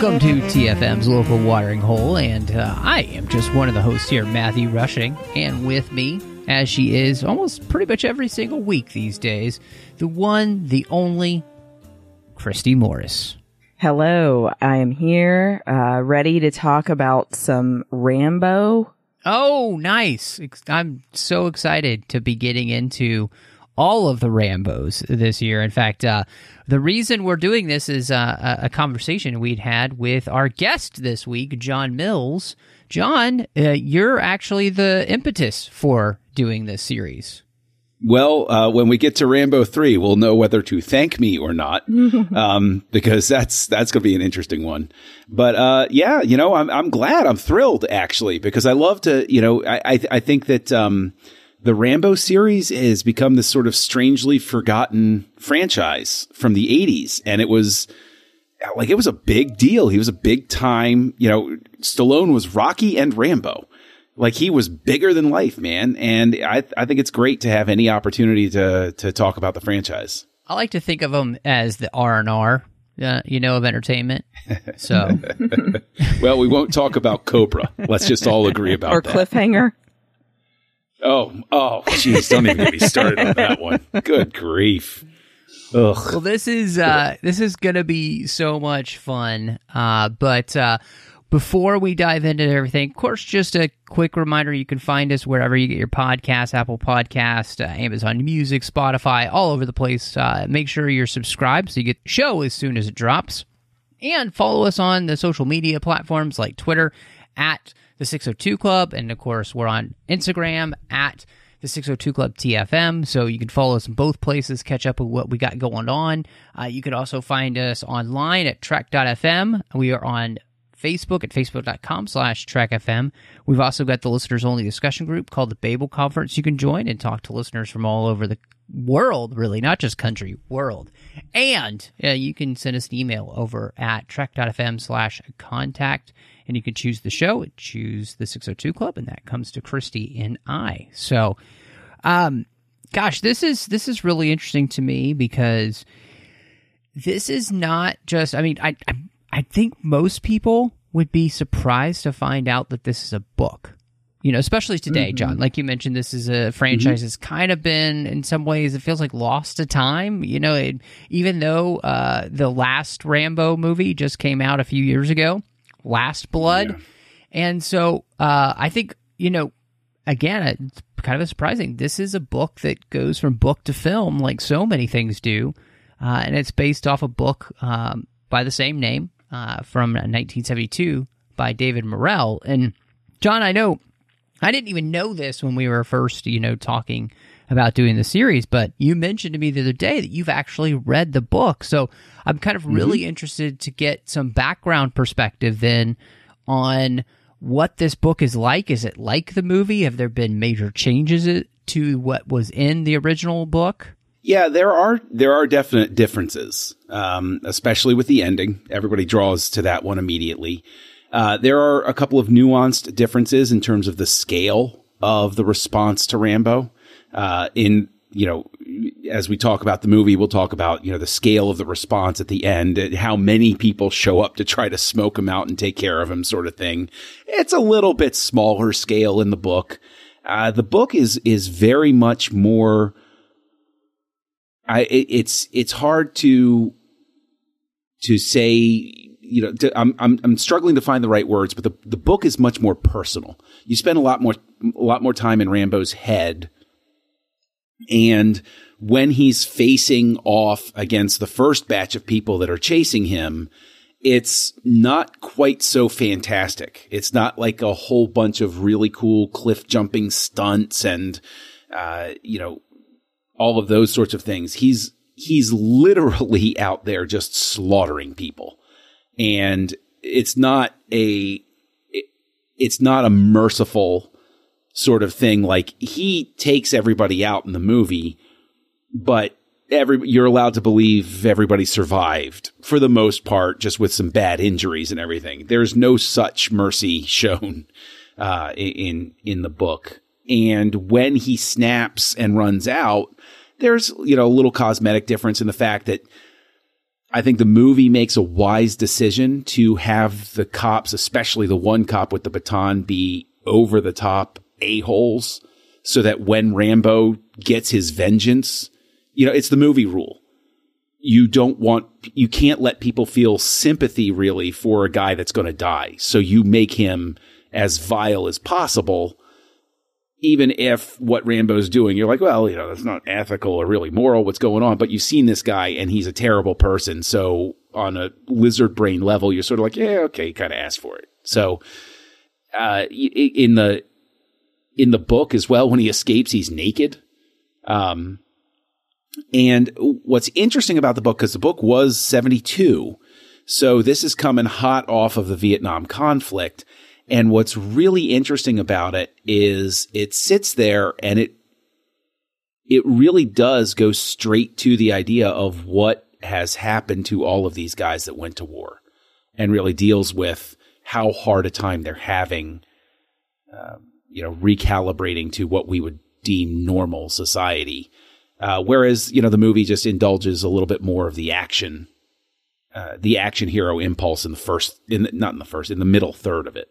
Welcome to TFM's local watering hole, and uh, I am just one of the hosts here, Matthew Rushing, and with me, as she is almost pretty much every single week these days, the one, the only, Christy Morris. Hello, I am here, uh, ready to talk about some Rambo. Oh, nice! I'm so excited to be getting into all of the Rambos this year. In fact, uh, the reason we're doing this is uh, a a conversation we'd had with our guest this week, John Mills. John, uh, you're actually the impetus for doing this series. Well, uh, when we get to Rambo three, we'll know whether to thank me or not, um, because that's that's going to be an interesting one. But uh, yeah, you know, I'm I'm glad, I'm thrilled actually, because I love to, you know, I I, I think that um, the Rambo series has become this sort of strangely forgotten franchise from the '80s, and it was like it was a big deal. He was a big time, you know, Stallone was Rocky and Rambo. Like he was bigger than life, man. And I, I think it's great to have any opportunity to, to talk about the franchise. I like to think of them as the R and R, uh, you know, of entertainment. So Well, we won't talk about Cobra. Let's just all agree about or that. cliffhanger. Oh, oh, jeez. Don't even get me started on that one. Good grief. Ugh. well this is uh this is gonna be so much fun uh but uh before we dive into everything of course just a quick reminder you can find us wherever you get your podcasts apple podcast uh, amazon music spotify all over the place uh, make sure you're subscribed so you get the show as soon as it drops and follow us on the social media platforms like twitter at the 602 club and of course we're on instagram at the 602 Club TFM. So you can follow us in both places, catch up with what we got going on. Uh, you can also find us online at trek.fm. We are on Facebook at facebook.com slash trekfm. We've also got the listeners only discussion group called the Babel Conference you can join and talk to listeners from all over the world, really, not just country, world. And uh, you can send us an email over at trek.fm slash contact and you can choose the show, choose the 602 Club, and that comes to Christy and I. So, um, gosh, this is this is really interesting to me because this is not just. I mean, I I, I think most people would be surprised to find out that this is a book. You know, especially today, John. Like you mentioned, this is a franchise that's kind of been, in some ways, it feels like lost to time. You know, it, even though uh, the last Rambo movie just came out a few years ago, Last Blood. And so uh, I think, you know, again, it's kind of surprising. This is a book that goes from book to film, like so many things do. Uh, and it's based off a book um, by the same name uh, from 1972 by David Morrell. And John, I know I didn't even know this when we were first, you know, talking about doing the series, but you mentioned to me the other day that you've actually read the book. So I'm kind of really interested to get some background perspective then on what this book is like. Is it like the movie? Have there been major changes to what was in the original book? Yeah, there are there are definite differences, um, especially with the ending. Everybody draws to that one immediately. Uh, there are a couple of nuanced differences in terms of the scale of the response to Rambo. Uh, in you know, as we talk about the movie, we'll talk about you know the scale of the response at the end, and how many people show up to try to smoke him out and take care of him, sort of thing. It's a little bit smaller scale in the book. Uh, the book is is very much more. I it, it's it's hard to to say you know to, I'm I'm I'm struggling to find the right words, but the the book is much more personal. You spend a lot more a lot more time in Rambo's head, and when he's facing off against the first batch of people that are chasing him, it's not quite so fantastic. It's not like a whole bunch of really cool cliff jumping stunts and uh, you know all of those sorts of things. He's he's literally out there just slaughtering people, and it's not a it, it's not a merciful sort of thing. Like he takes everybody out in the movie, but every you're allowed to believe everybody survived for the most part, just with some bad injuries and everything. There's no such mercy shown uh, in in the book. And when he snaps and runs out, there's you know a little cosmetic difference in the fact that I think the movie makes a wise decision to have the cops, especially the one cop with the baton, be over the top a holes, so that when Rambo gets his vengeance you know, it's the movie rule. You don't want, you can't let people feel sympathy really for a guy that's going to die. So you make him as vile as possible. Even if what Rambo's doing, you're like, well, you know, that's not ethical or really moral what's going on, but you've seen this guy and he's a terrible person. So on a lizard brain level, you're sort of like, yeah, okay, kind of asked for it. So, uh, in the, in the book as well, when he escapes, he's naked. Um, and what's interesting about the book, because the book was 72, so this is coming hot off of the Vietnam conflict. And what's really interesting about it is it sits there and it, it really does go straight to the idea of what has happened to all of these guys that went to war and really deals with how hard a time they're having, uh, you know, recalibrating to what we would deem normal society. Uh, whereas, you know, the movie just indulges a little bit more of the action, uh, the action hero impulse in the first, in the, not in the first, in the middle third of it.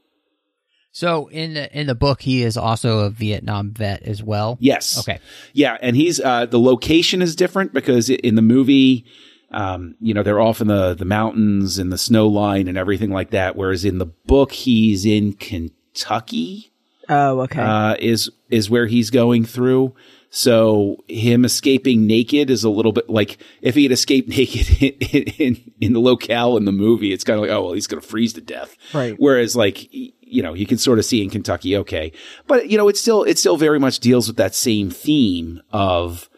So in the in the book, he is also a Vietnam vet as well. Yes. Okay. Yeah, and he's uh, the location is different because in the movie, um, you know, they're off in the the mountains and the snow line and everything like that. Whereas in the book, he's in Kentucky. Oh, okay. Uh, is is where he's going through. So him escaping naked is a little bit like if he had escaped naked in, in, in the locale in the movie, it's kind of like, oh, well, he's going to freeze to death. Right. Whereas like, you know, you can sort of see in Kentucky, okay. But, you know, it still, it still very much deals with that same theme of,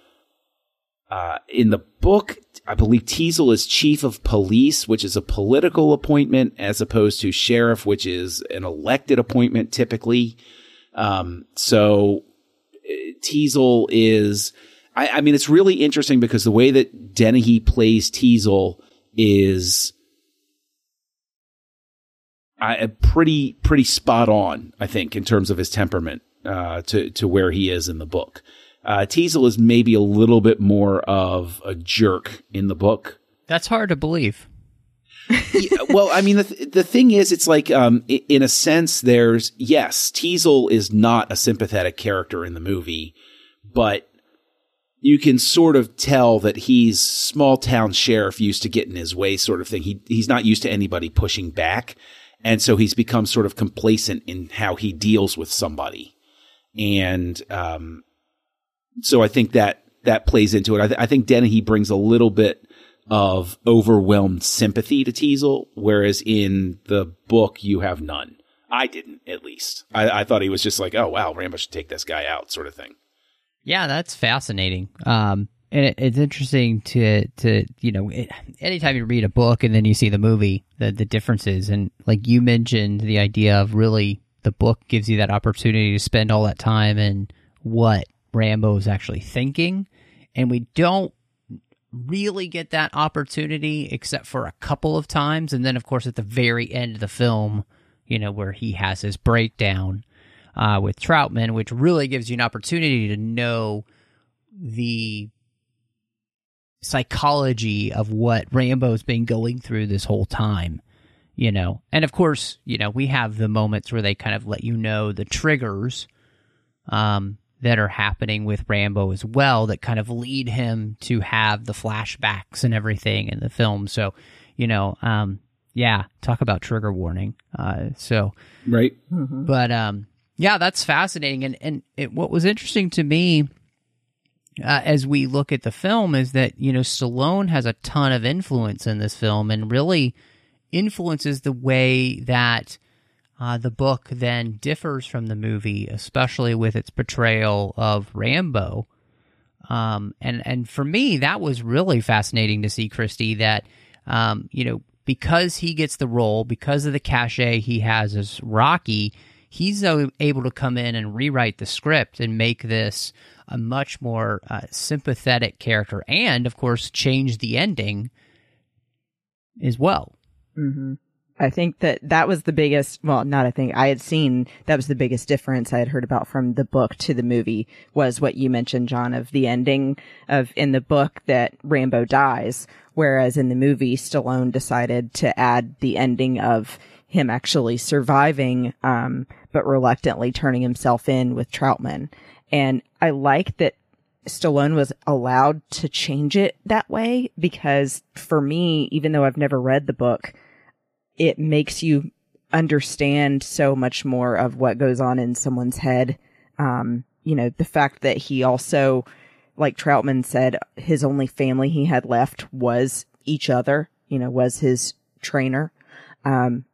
uh, in the book, I believe Teasle is chief of police, which is a political appointment as opposed to sheriff, which is an elected appointment typically. Um, so Teasle is, I, I, mean, it's really interesting because the way that Dennehy plays Teasle is I, pretty, pretty spot on, I think, in terms of his temperament, uh, to, to where he is in the book. Uh, Teasle is maybe a little bit more of a jerk in the book. That's hard to believe. Well, I mean, the, th- the thing is, it's like, um, in a sense, there's, yes, Teasle is not a sympathetic character in the movie, but you can sort of tell that he's small town sheriff used to get in his way sort of thing. He, he's not used to anybody pushing back. And so he's become sort of complacent in how he deals with somebody. And, um, so I think that, that plays into it. I, th- I think brings a little bit, of overwhelmed sympathy to Teasle, whereas in the book you have none. I didn't, at least. I, I thought he was just like, oh wow, Rambo should take this guy out, sort of thing. Yeah, that's fascinating. Um, and it, it's interesting to to you know, it, anytime you read a book and then you see the movie, the the differences, and like you mentioned, the idea of really the book gives you that opportunity to spend all that time and what Rambo is actually thinking, and we don't really get that opportunity except for a couple of times. And then, of course, at the very end of the film, you know, where he has his breakdown uh, with Troutman, which really gives you an opportunity to know the psychology of what Rambo's been going through this whole time. You know, and of course, you know, we have the moments where they kind of let you know the triggers um, that are happening with Rambo as well that kind of lead him to have the flashbacks and everything in the film. So, you know, um, yeah, talk about trigger warning. Uh, so, right. Mm-hmm. But, um, yeah, that's fascinating. And, and it, what was interesting to me, uh, as we look at the film is that, you know, Stallone has a ton of influence in this film and really influences the way that, uh, the book then differs from the movie, especially with its portrayal of Rambo. Um, and and for me, that was really fascinating to see Christy. That um, you know, because he gets the role, because of the cachet he has as Rocky, he's able to come in and rewrite the script and make this a much more uh, sympathetic character, and of course, change the ending as well. Mm-hmm. I think that that was the biggest, well, not I think, I had seen that was the biggest difference I had heard about from the book to the movie was what you mentioned, John, of the ending of in the book that Rambo dies, whereas in the movie, Stallone decided to add the ending of him actually surviving, um, but reluctantly turning himself in with Troutman. And I like that Stallone was allowed to change it that way because for me, even though I've never read the book, it makes you understand so much more of what goes on in someone's head. Um, you know, the fact that he also, like Troutman said, his only family he had left was each other, you know, was his trainer. Um,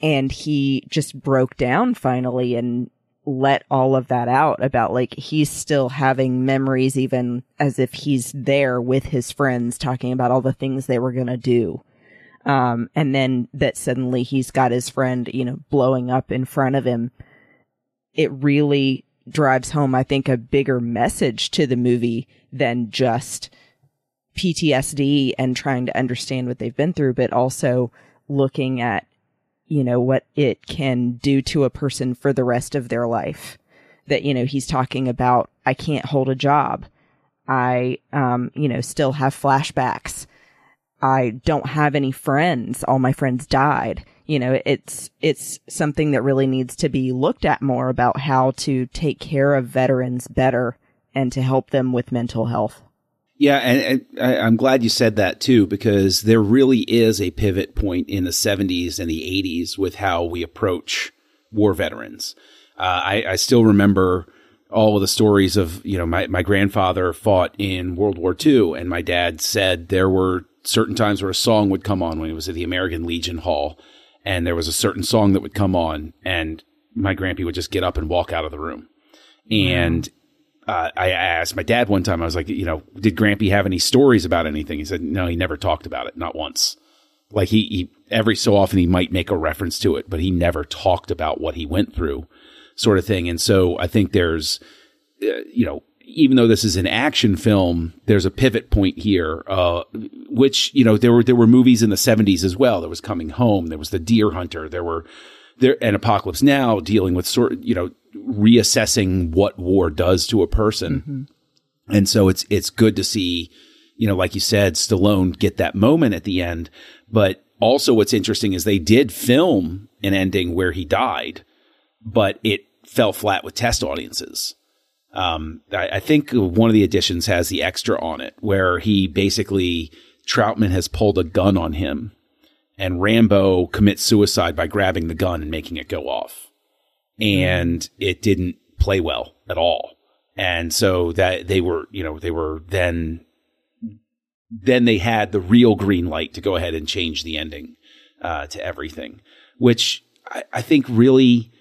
and he just broke down finally and let all of that out about like he's still having memories even as if he's there with his friends talking about all the things they were going to do. Um, and then that suddenly he's got his friend, you know, blowing up in front of him. It really drives home, I think, a bigger message to the movie than just PTSD and trying to understand what they've been through, but also looking at, you know, what it can do to a person for the rest of their life. That, you know, he's talking about, I can't hold a job. I, um, you know, still have flashbacks. I don't have any friends. All my friends died. You know, it's, it's something that really needs to be looked at more about how to take care of veterans better and to help them with mental health. Yeah, and, and I, I'm glad you said that too, because there really is a pivot point in the 70s and the 80s with how we approach war veterans. Uh, I, I still remember all of the stories of, you know, my, my grandfather fought in World War II, and my dad said there were certain times where a song would come on when he was at the American Legion Hall, and there was a certain song that would come on, and my grandpa would just get up and walk out of the room. And uh, I asked my dad one time, I was like, you know, did Grampy have any stories about anything? He said, no, he never talked about it, not once. Like he, he, every so often he might make a reference to it, but he never talked about what he went through, sort of thing. And so I think there's, uh, you know, even though this is an action film, there's a pivot point here, uh, which, you know, there were, there were movies in the seventies as well. There was Coming Home. There was The Deer Hunter. There were, there, and Apocalypse Now dealing with sort of, you know, reassessing what war does to a person. Mm-hmm. And so it's, it's good to see, you know, like you said, Stallone get that moment at the end. But also what's interesting is they did film an ending where he died, but it fell flat with test audiences. Um, I, I, think one of the editions has the extra on it where he basically Troutman has pulled a gun on him, and Rambo commits suicide by grabbing the gun and making it go off, and it didn't play well at all. And so that they were, you know, they were then then they had the real green light to go ahead and change the ending uh, to everything, which I, I think really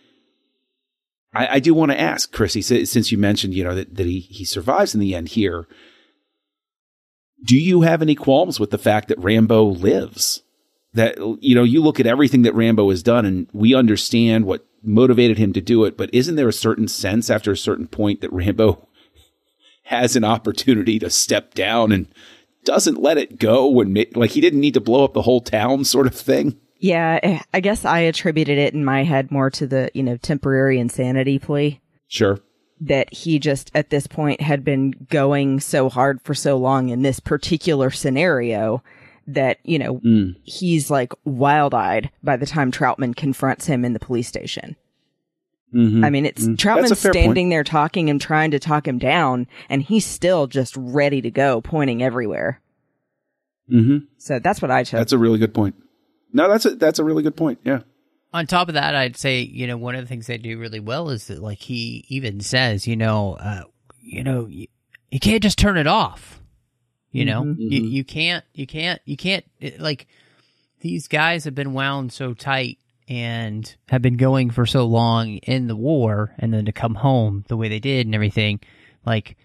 I, I do want to ask Chrissy, since you mentioned, you know, that, that he, he survives in the end here. Do you have any qualms with the fact that Rambo lives? That, you know, you look at everything that Rambo has done and we understand what motivated him to do it, but isn't there a certain sense after a certain point that Rambo has an opportunity to step down and doesn't let it go and like he didn't need to blow up the whole town sort of thing? Yeah, eh, I guess I attributed it in my head more to the, you know, temporary insanity plea. Sure. That he just at this point had been going so hard for so long in this particular scenario that, you know, mm. he's like wild eyed by the time Troutman confronts him in the police station. Mm-hmm. I mean, it's mm. Troutman standing point. there talking and trying to talk him down, and he's still just ready to go, pointing everywhere. Mm-hmm. So that's what I took. That's a really good point. No, that's a that's a really good point. Yeah. On top of that, I'd say you know one of the things they do really well is that like he even says you know uh, you know you, you can't just turn it off. You know mm-hmm. you you can't you can't you can't it, like these guys have been wound so tight and have been going for so long in the war and then to come home the way they did and everything like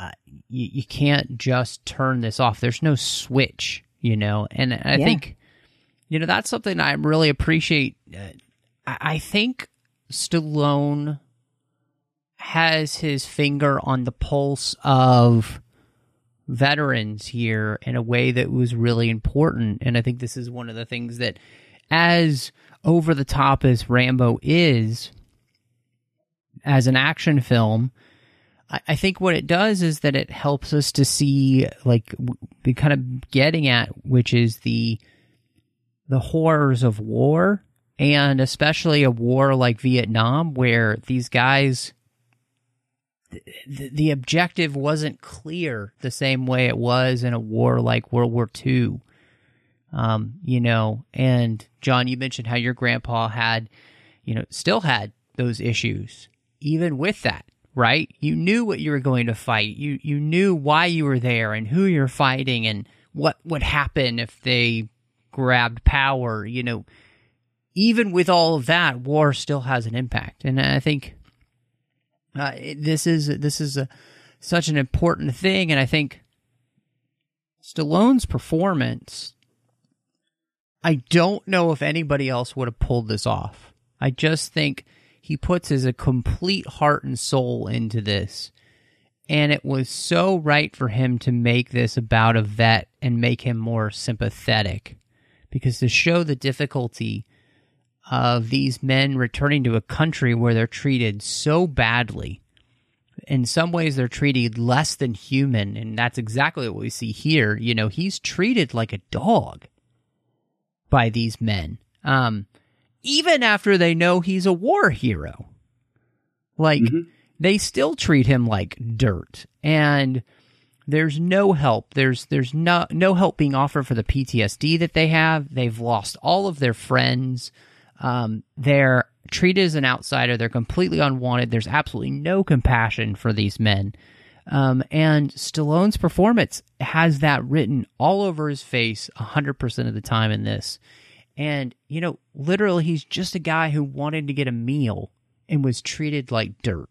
uh, you, you can't just turn this off. There's no switch, you know. And I Yeah. think, you know, that's something I really appreciate. Uh, I, think Stallone has his finger on the pulse of veterans here in a way that was really important. And I think this is one of the things that, as over the top as Rambo is, as an action film, I, think what it does is that it helps us to see, like, the kind of getting at, which is the the horrors of war, and especially a war like Vietnam, where these guys the, the objective wasn't clear the same way it was in a war like World War II. Um, you know, and John, you mentioned how your grandpa had, you know, still had those issues, even with that, right? You knew what you were going to fight. You you knew why you were there and who you're fighting and what would happen if they grabbed power. You know, even with all of that, war still has an impact, and I think uh, this is this is a, such an important thing, and I think Stallone's performance. I don't know if anybody else would have pulled this off. I just think he puts his a complete heart and soul into this, and it was so right for him to make this about a vet and make him more sympathetic, because to show the difficulty of these men returning to a country where they're treated so badly. In some ways, they're treated less than human, and that's exactly what we see here. You know, he's treated like a dog by these men, um, even after they know he's a war hero. Like, they still treat him like dirt, and there's no help. There's there's no no help being offered for the PTSD that they have. They've lost all of their friends. Um, they're treated as an outsider. They're completely unwanted. There's absolutely no compassion for these men. Um, and Stallone's performance has that written all over his face 100% of the time in this. And, you know, literally, he's just a guy who wanted to get a meal and was treated like dirt.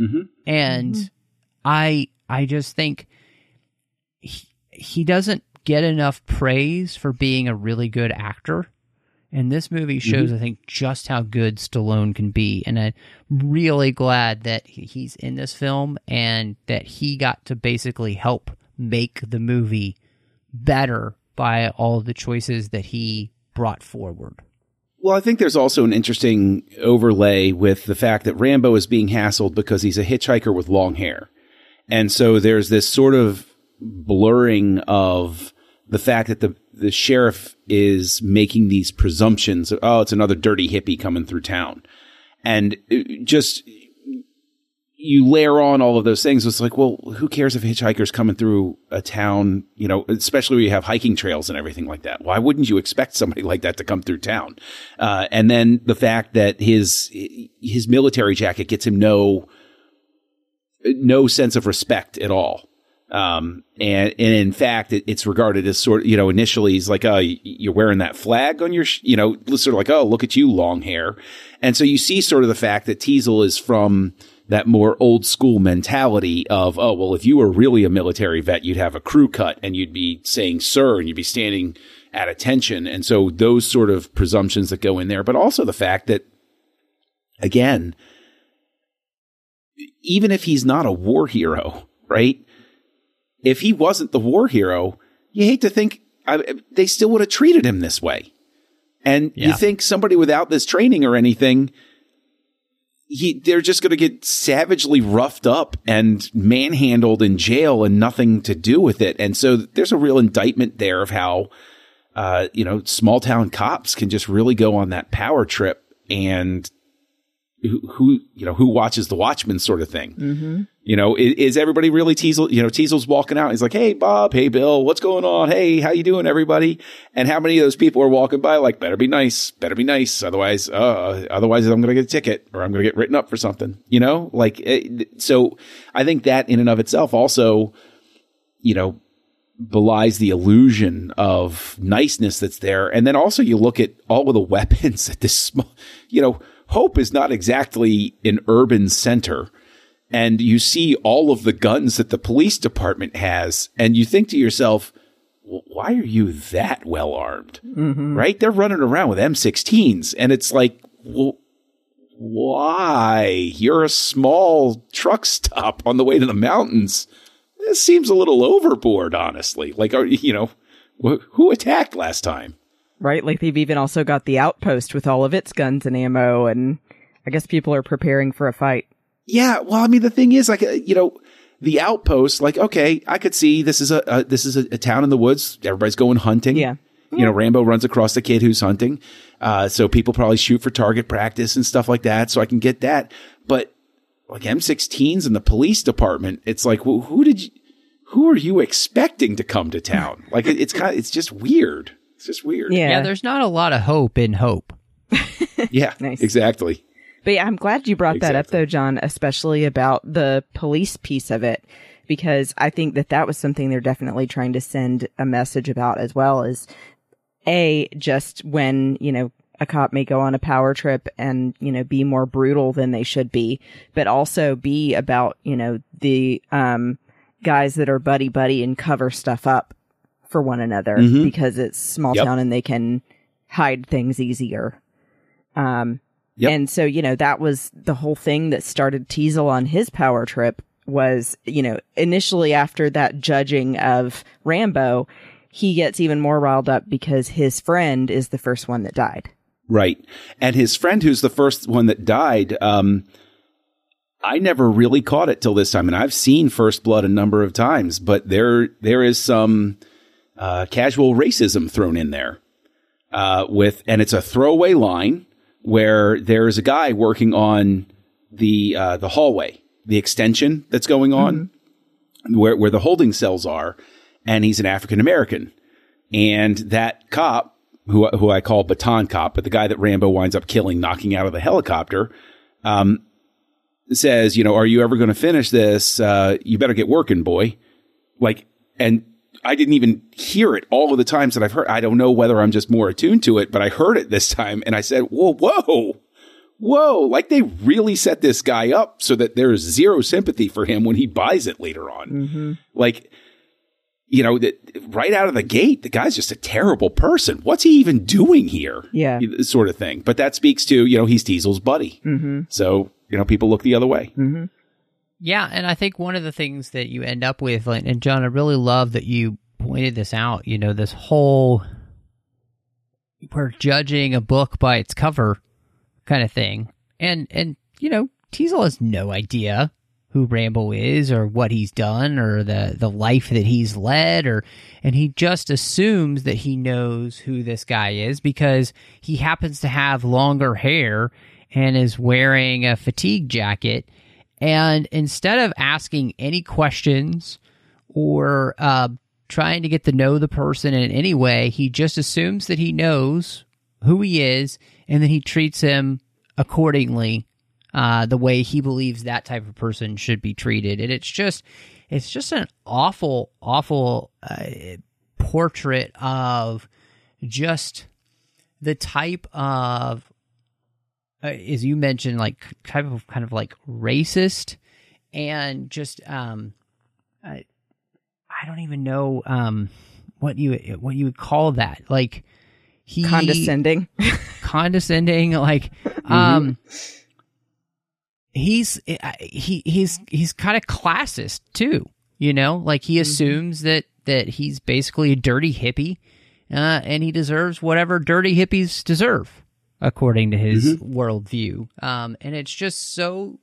Mm-hmm. And I, I just think he, he doesn't get enough praise for being a really good actor. And this movie mm-hmm. shows, I think, just how good Stallone can be. And I'm really glad that he's in this film and that he got to basically help make the movie better by all the choices that he brought forward. Well, I think there's also an interesting overlay with the fact that Rambo is being hassled because he's a hitchhiker with long hair. And so there's this sort of blurring of the fact that the, the sheriff is making these presumptions. of, Oh, it's another dirty hippie coming through town. And just, you layer on all of those things. It's like, well, who cares if hitchhiker's coming through a town, you know, especially where you have hiking trails and everything like that. Why wouldn't you expect somebody like that to come through town? Uh, and then the fact that his, his military jacket gets him no, no sense of respect at all. Um, and, and in fact, it, it's regarded as sort of, you know, initially he's like, oh, you're wearing that flag on your, sh-, you know, sort of like, oh, look at you, long hair. And so you see sort of the fact that Teasle is from that more old school mentality of, oh, well, if you were really a military vet, you'd have a crew cut and you'd be saying, sir, and you'd be standing at attention. And so those sort of presumptions that go in there, but also the fact that, again, even if he's not a war hero, right? If he wasn't the war hero, you hate to think I, they still would have treated him this way. And you think somebody without this training or anything, he, they're just going to get savagely roughed up and manhandled in jail and nothing to do with it. And so there's a real indictment there of how, uh, you know, small town cops can just really go on that power trip and who, who you know, who watches the Watchmen sort of thing. Mm-hmm. You know, is, is everybody really Teasle? You know, Teasle's walking out. He's like, "Hey, Bob. Hey, Bill. What's going on? Hey, how you doing, everybody?" And how many of those people are walking by like, "Better be nice. Better be nice. Otherwise, uh, otherwise I'm going to get a ticket or I'm going to get written up for something." You know, like it, so. I think that in and of itself also, you know, belies the illusion of niceness that's there. And then also you look at all of the weapons at this you know, Hope is not exactly an urban center. and you see all of the guns that the police department has, and you think to yourself, well, why are you that well armed? Mm-hmm. Right? They're running around with M16s, and it's like, well, why? You're a small truck stop on the way to the mountains. This seems a little overboard, honestly. Like, are, you know, wh- who attacked last time? Right? Like they've even also got the outpost with all of its guns and ammo, and I guess people are preparing for a fight. Yeah, well, I mean, the thing is, like, uh, you know, the outpost, like, okay, I could see this is a, a this is a, a town in the woods. Everybody's going hunting. Yeah. You know, Rambo runs across the kid who's hunting. Uh, so people probably shoot for target practice and stuff like that. So I can get that. But like M16s in the police department, it's like, well, who did you, who are you expecting to come to town? Like, it, it's kind of, it's just weird. It's just weird. Yeah. Yeah, there's not a lot of hope in hope. Yeah. Nice. Exactly. But yeah, I'm glad you brought that up though, John, especially about the police piece of it, because I think that that was something they're definitely trying to send a message about as well as a just when, you know, a cop may go on a power trip and, you know, be more brutal than they should be, but also be about, you know, the, um, guys that are buddy buddy and cover stuff up for one another Mhm. because it's small Yep. town and they can hide things easier. Um, Yep. and so, you know, that was the whole thing that started Teasle on his power trip was, you know, initially after that judging of Rambo, he gets even more riled up because his friend is the first one that died. Right. And his friend, who's the first one that died, um, I never really caught it till this time. And I've seen First Blood a number of times, but there, there is some, uh, casual racism thrown in there, uh, with, and it's a throwaway line where there's a guy working on the, uh, the hallway, the extension that's going on where, where the holding cells are. And he's an African American. And that cop, who who I call Baton Cop, but the guy that Rambo winds up killing, knocking out of the helicopter, um, says, you know, are you ever going to finish this? Uh, you better get working, boy. Like, and I didn't even hear it all of the times that I've heard. I don't know whether I'm just more attuned to it, but I heard it this time, and I said, whoa, whoa. Whoa, like they really set this guy up so that there's zero sympathy for him when he buys it later on. Like, you know, that right out of the gate, the guy's just a terrible person. What's he even doing here? Yeah. Sort of thing. But that speaks to, you know, he's Teasle's buddy. Mm-hmm. So, you know, people look the other way. Yeah, and I think one of the things that you end up with, and John, I really love that you pointed this out. You know, this whole we're judging a book by its cover kind of thing, and and you know, Teasle has no idea who Rambo is or what he's done or the the life that he's led, or and he just assumes that he knows who this guy is because he happens to have longer hair and is wearing a fatigue jacket and instead of asking any questions or uh, trying to get to know the person in any way, he just assumes that he knows who he is and then he treats him accordingly uh, the way he believes that type of person should be treated. And it's just, it's just an awful, awful uh, portrait of just the type of uh, as you mentioned, like type of kind of like racist and just um, I, I don't even know um what you what you would call that. Like he Condescending. condescending like um he's he he's he's kind of classist too you know like he assumes that that he's basically a dirty hippie uh and he deserves whatever dirty hippies deserve according to his worldview. Um and it's just so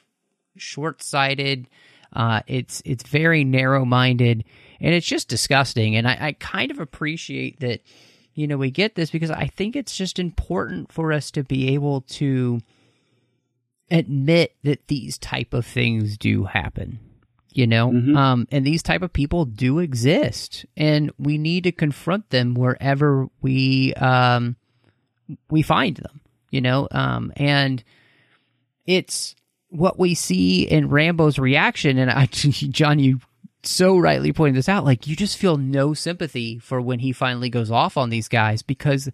short-sighted. Uh it's it's very narrow-minded and it's just disgusting. And I, I kind of appreciate that you know we get this because i think it's just important for us to be able to admit that these type of things do happen you know? Um and these type of people do exist and we need to confront them wherever we um we find them you know um and it's what we see in Rambo's reaction. And I John you so rightly pointed this out. Like you just feel no sympathy for when he finally goes off on these guys because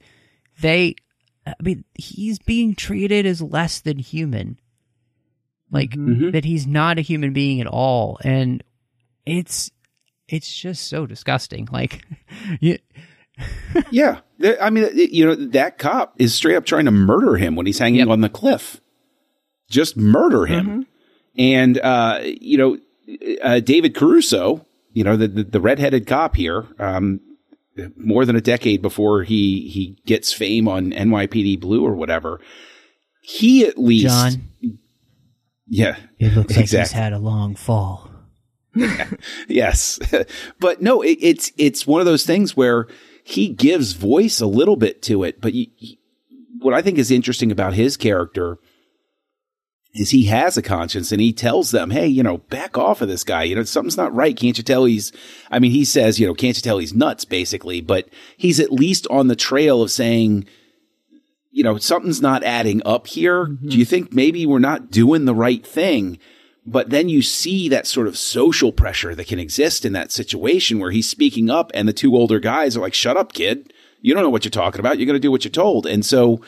they I mean he's being treated as less than human. Like Mhm. that he's not a human being at all, and it's it's just so disgusting. Like, you, Yeah. I mean, you know, that cop is straight up trying to murder him when he's hanging Yep. on the cliff. Just murder him. And, uh, you know, uh, David Caruso, you know, the, the, the redheaded cop here, um, more than a decade before he, he gets fame on NYPD Blue or whatever, he at least. John, Yeah. it looks like Exactly. he's had a long fall. Yes, but no, it, it's it's one of those things where he gives voice a little bit to it. But you, you- what I think is interesting about his character is he has a conscience and he tells them, "Hey, you know, back off of this guy. You know, something's not right. Can't you tell he's? I mean, he says, you know, can't you tell he's nuts, basically. But he's at least on the trail of saying." You know, something's not adding up here. Mm-hmm. Do you think maybe we're not doing the right thing? But then you see that sort of social pressure that can exist in that situation where he's speaking up and the two older guys are like, shut up, kid. You don't know what you're talking about. You're going to do what you're told. And so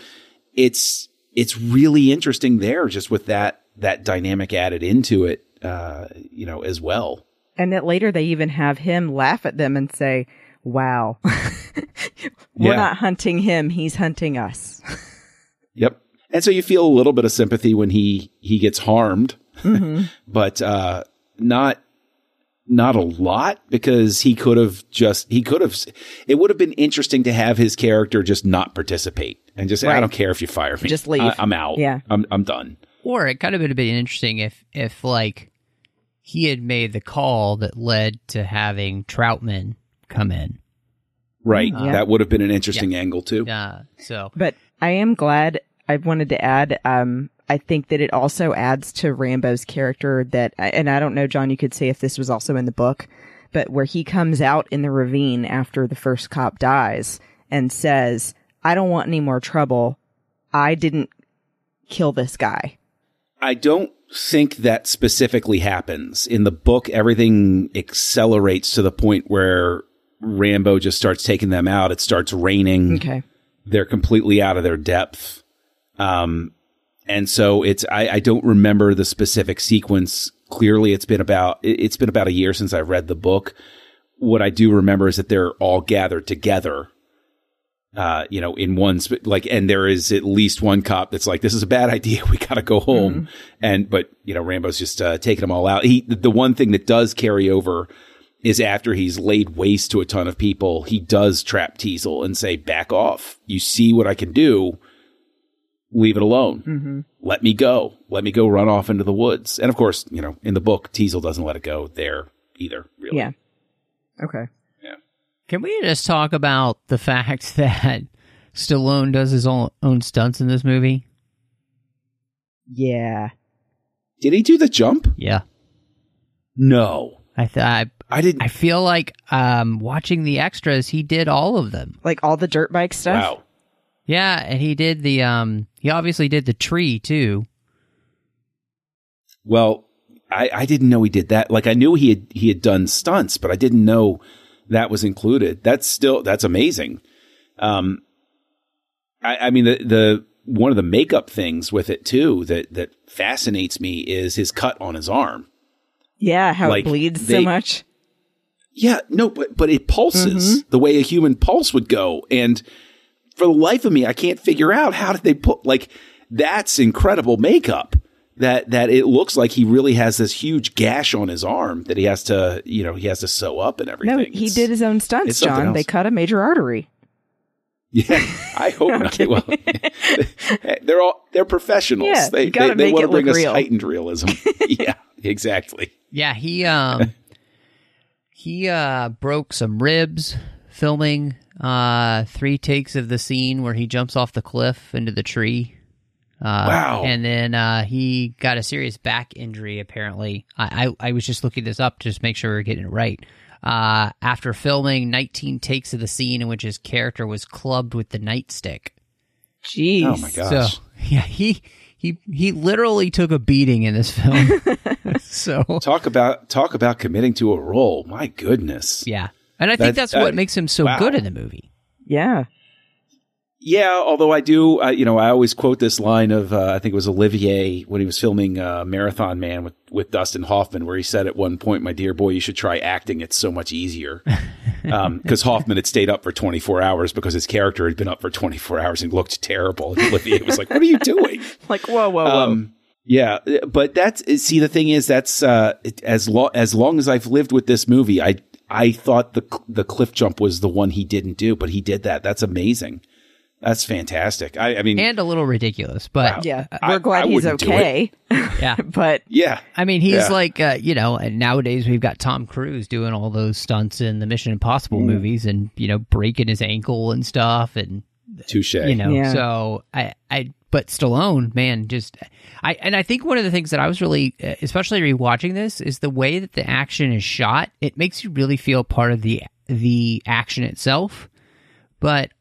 it's, it's really interesting there just with that, that dynamic added into it, uh, you know, as well. And that later they even have him laugh at them and say, wow, we're Yeah. not hunting him. He's hunting us. Yep. And so you feel a little bit of sympathy when he, he gets harmed, but, uh, not, not a lot because he could have just, he could have, it would have been interesting to have his character just not participate and just say, I don't care if you fire me. Just leave. I, am out. Yeah. I'm, I'm done. Or it kind of would have been interesting if, if like he had made the call that led to having Troutman come in. Right. Yeah. That would have been an interesting angle too. Uh, so But I am glad I wanted to add, um, I think that it also adds to Rambo's character that, and I don't know, John, you could say if this was also in the book, but where he comes out in the ravine after the first cop dies and says, I don't want any more trouble. I didn't kill this guy. I don't think that specifically happens. In the book, everything accelerates to the point where Rambo just starts taking them out. It starts raining. Okay. They're completely out of their depth. Um, and so it's, I, I don't remember the specific sequence. Clearly it's been about, it- it's been about a year since I've read the book. What I do remember is that they're all gathered together uh, you know, in one, sp- like, and there is at least one cop that's like, this is a bad idea. We got to go home. And, but, you know, Rambo's just, uh, taking them all out. He, the one thing that does carry over is after he's laid waste to a ton of people, he does trap Teasle and say, back off. You see what I can do. Leave it alone. Let me go. Let me go run off into the woods. And of course, you know, in the book, Teasle doesn't let it go there either, really. Yeah. Okay. Yeah. Can we just talk about the fact that Stallone does his own, own stunts in this movie? Yeah. Did he do the jump? Yeah, No. I th- I, I didn't. I feel like um, watching the extras, he did all of them. Like all the dirt bike stuff. wow. Yeah, and he did the um, he obviously did the tree too. Well, I, I didn't know he did that. Like I knew he had he had done stunts, but I didn't know that was included. That's still that's amazing. Um, I, I mean the the one of the makeup things with it too that that fascinates me is his cut on his arm. Yeah. How Like, it bleeds they- so much. Yeah, no, but but it pulses the way a human pulse would go, and for the life of me, I can't figure out how did they put like that's incredible makeup. That that it looks like he really has this huge gash on his arm that he has to you know he has to sew up and everything. No, he It's- did his own stunts, it's something John. They cut a major artery. Yeah, I hope not. Well, they're all they're professionals. Yeah, they gotta they, they make want it to bring look us real. heightened realism. yeah, exactly. Yeah, he um he uh broke some ribs filming uh three takes of the scene where he jumps off the cliff into the tree. Uh, Wow. And then uh, he got a serious back injury. Apparently, I, I I was just looking this up to just make sure we are getting it right. Uh, after filming 19 takes of the scene in which his character was clubbed with the nightstick. Jeez. Oh my gosh. So yeah, he he he literally took a beating in this film. so Talk about talk about committing to a role. My goodness. yeah, and I think That- that's what that- makes him so wow. good in the movie. Yeah. Yeah, although I do, uh, you know, I always quote this line of uh, I think it was Olivier when he was filming uh, Marathon Man with with Dustin Hoffman, where he said at one point, "My dear boy, you should try acting. It's so much easier." Because um, Hoffman had stayed up for 24 hours because his character had been up for 24 hours and looked terrible. And Olivier was like, "What are you doing?" like, whoa, whoa, whoa. Um, yeah, but that's see the thing is that's uh, as long as long as I've lived with this movie, I I thought the the cliff jump was the one he didn't do, but he did that. That's amazing. That's fantastic. I, I mean, and a little ridiculous, but wow. yeah, we're glad I, he's okay. yeah, but yeah, I mean, he's yeah. like, uh, you know, and nowadays we've got Tom Cruise doing all those stunts in the Mission Impossible mm. movies, and you know, breaking his ankle and stuff, and touche. You know, yeah. so I, I, but Stallone, man, just I, and I think one of the things that I was really, uh, especially rewatching this, is the way that the action is shot. It makes you really feel part of the the action itself, but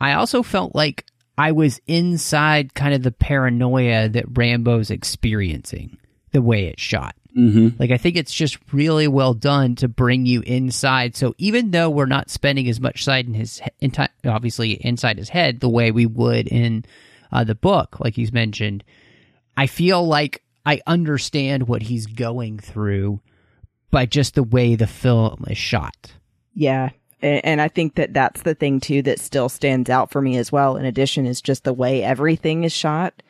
I also felt like I was inside kind of the paranoia that Rambo's experiencing the way it's shot. Mm-hmm. Like I think it's just really well done to bring you inside. So even though we're not spending as much side in his obviously inside his head the way we would in uh, the book, like he's mentioned, I feel like I understand what he's going through by just the way the film is shot. Yeah, and I think that that's the thing too that still stands out for me as well. In addition, is just the way everything is shot,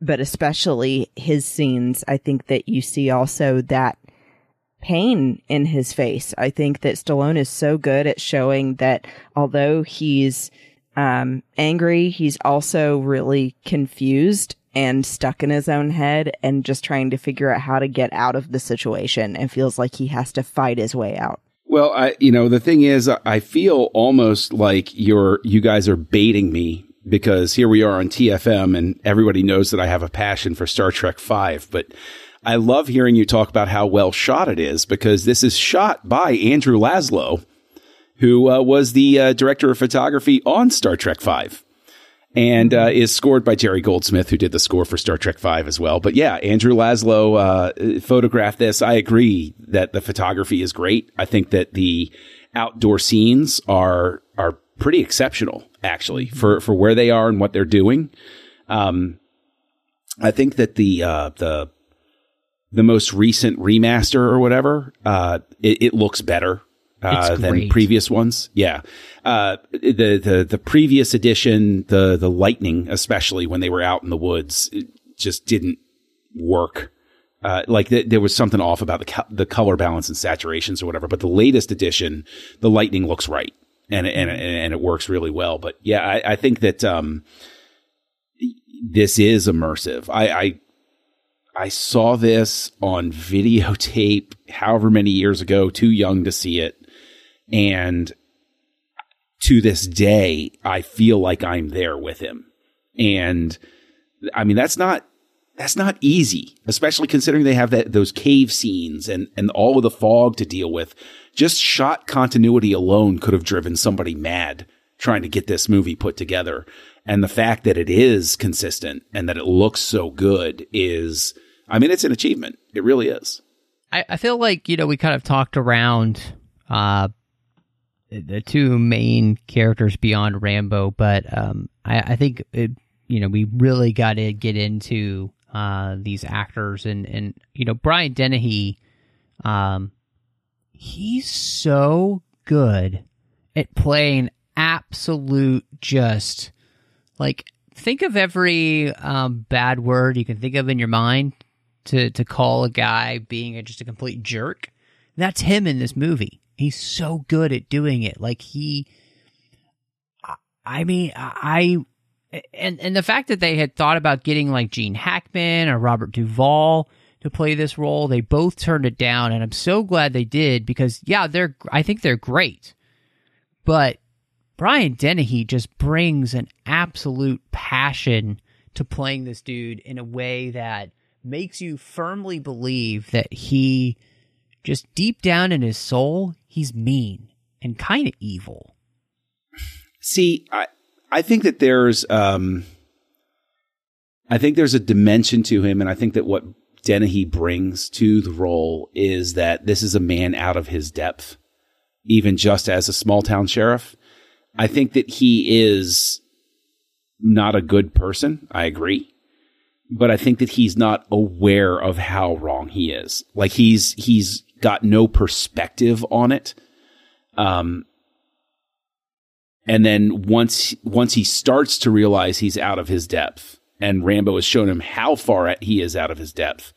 but especially his scenes. I think that you see also that pain in his face. I think that Stallone is so good at showing that although he's um, angry, he's also really confused and stuck in his own head and just trying to figure out how to get out of the situation and feels like he has to fight his way out. Well, I, you know, the thing is, I feel almost like you're, you guys are baiting me because here we are on TFM and everybody knows that I have a passion for Star Trek Five, but I love hearing you talk about how well shot it is because this is shot by Andrew Laszlo, who uh, was the uh, director of photography on Star Trek Five and uh, is scored by Jerry Goldsmith, who did the score for Star Trek Five as well. But yeah, Andrew Laszlo uh, photographed this. I agree that the photography is great. I think that the outdoor scenes are are pretty exceptional, actually, for for where they are and what they're doing. Um, I think that the uh, the the most recent remaster or whatever, uh, it, it looks better uh, than previous ones. Yeah. Uh, the, the, the previous edition, the, the lightning, especially when they were out in the woods, just didn't work. Uh, like th- there was something off about the, co- the color balance and saturations or whatever. But the latest edition, the lightning looks right and, and, and it works really well. But yeah, I, I think that, um, this is immersive. I, I, I saw this on videotape however many years ago, too young to see it. And to this day, I feel like I'm there with him. And I mean, that's not, that's not easy, especially considering they have that, those cave scenes and, and all of the fog to deal with. Just shot continuity alone could have driven somebody mad trying to get this movie put together. And the fact that it is consistent and that it looks so good is, I mean, it's an achievement. It really is. I, I feel like, you know, we kind of talked around, uh, the two main characters beyond Rambo, but um, I, I, think it, you know we really got to get into uh, these actors and and you know Brian Dennehy, um, he's so good at playing absolute just like think of every um, bad word you can think of in your mind to to call a guy being a, just a complete jerk. That's him in this movie He's so good at doing it. Like he, I mean, I, and and the fact that they had thought about getting like Gene Hackman or Robert Duvall to play this role, they both turned it down, and I'm so glad they did because yeah, they're I think they're great, but Brian Dennehy just brings an absolute passion to playing this dude in a way that makes you firmly believe that he just deep down in his soul, he's mean and kind of evil. See, I I think that there's um I think there's a dimension to him and I think that what Dennehy brings to the role is that this is a man out of his depth, even just as a small town sheriff. I think that he is not a good person. I agree. But I think that he's not aware of how wrong he is. Like he's, he's got no perspective on it. Um, and then once, once he starts to realize he's out of his depth and Rambo has shown him how far he is out of his depth,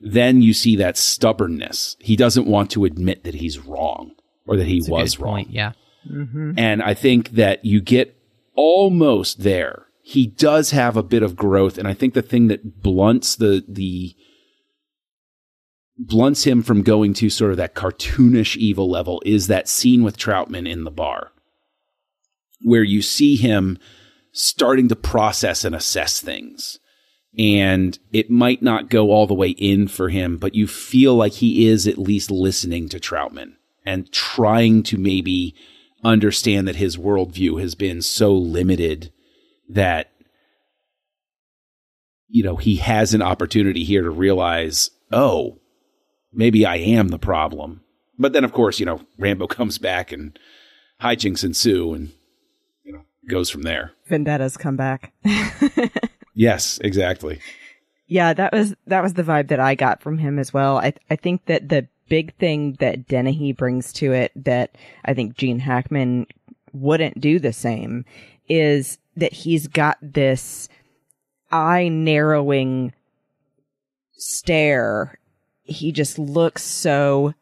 then you see that stubbornness. He doesn't want to admit that he's wrong or that he That's a was good wrong. point, yeah. And I think that you get almost there. He does have a bit of growth, and I think the thing that blunts the the blunts him from going to sort of that cartoonish evil level is that scene with Troutman in the bar, where you see him starting to process and assess things. And it might not go all the way in for him, but you feel like he is at least listening to Troutman and trying to maybe understand that his worldview has been so limited that you know he has an opportunity here to realize oh maybe i am the problem but then of course you know rambo comes back and hijinks ensue and you know goes from there Vendetta's come back. yes exactly Yeah, that was that was the vibe that I got from him as well. I I think that the big thing that Dennehy brings to it that I think Gene Hackman wouldn't do the same is that he's got this eye narrowing stare. He just looks so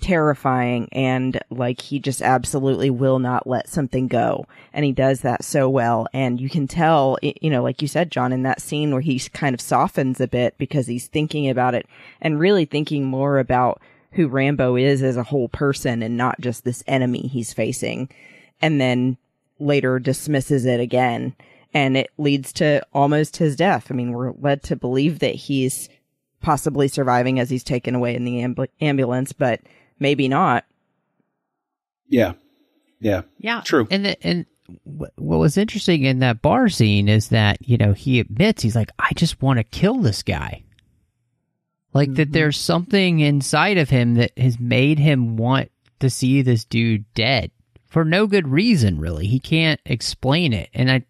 terrifying and like he just absolutely will not let something go. And he does that so well. And you can tell, you know, like you said, John, in that scene where he kind of softens a bit because he's thinking about it and really thinking more about who Rambo is as a whole person and not just this enemy he's facing. And then later dismisses it again. And it leads to almost his death. I mean, we're led to believe that he's possibly surviving as he's taken away in the ambu- ambulance, but maybe not. yeah yeah Yeah, True. And the, and what was interesting in that bar scene is that you know he admits he's like, I just want to kill this guy. Like that, mm-hmm. there's something inside of him that has made him want to see this dude dead for no good reason. Really, he can't explain it. And I,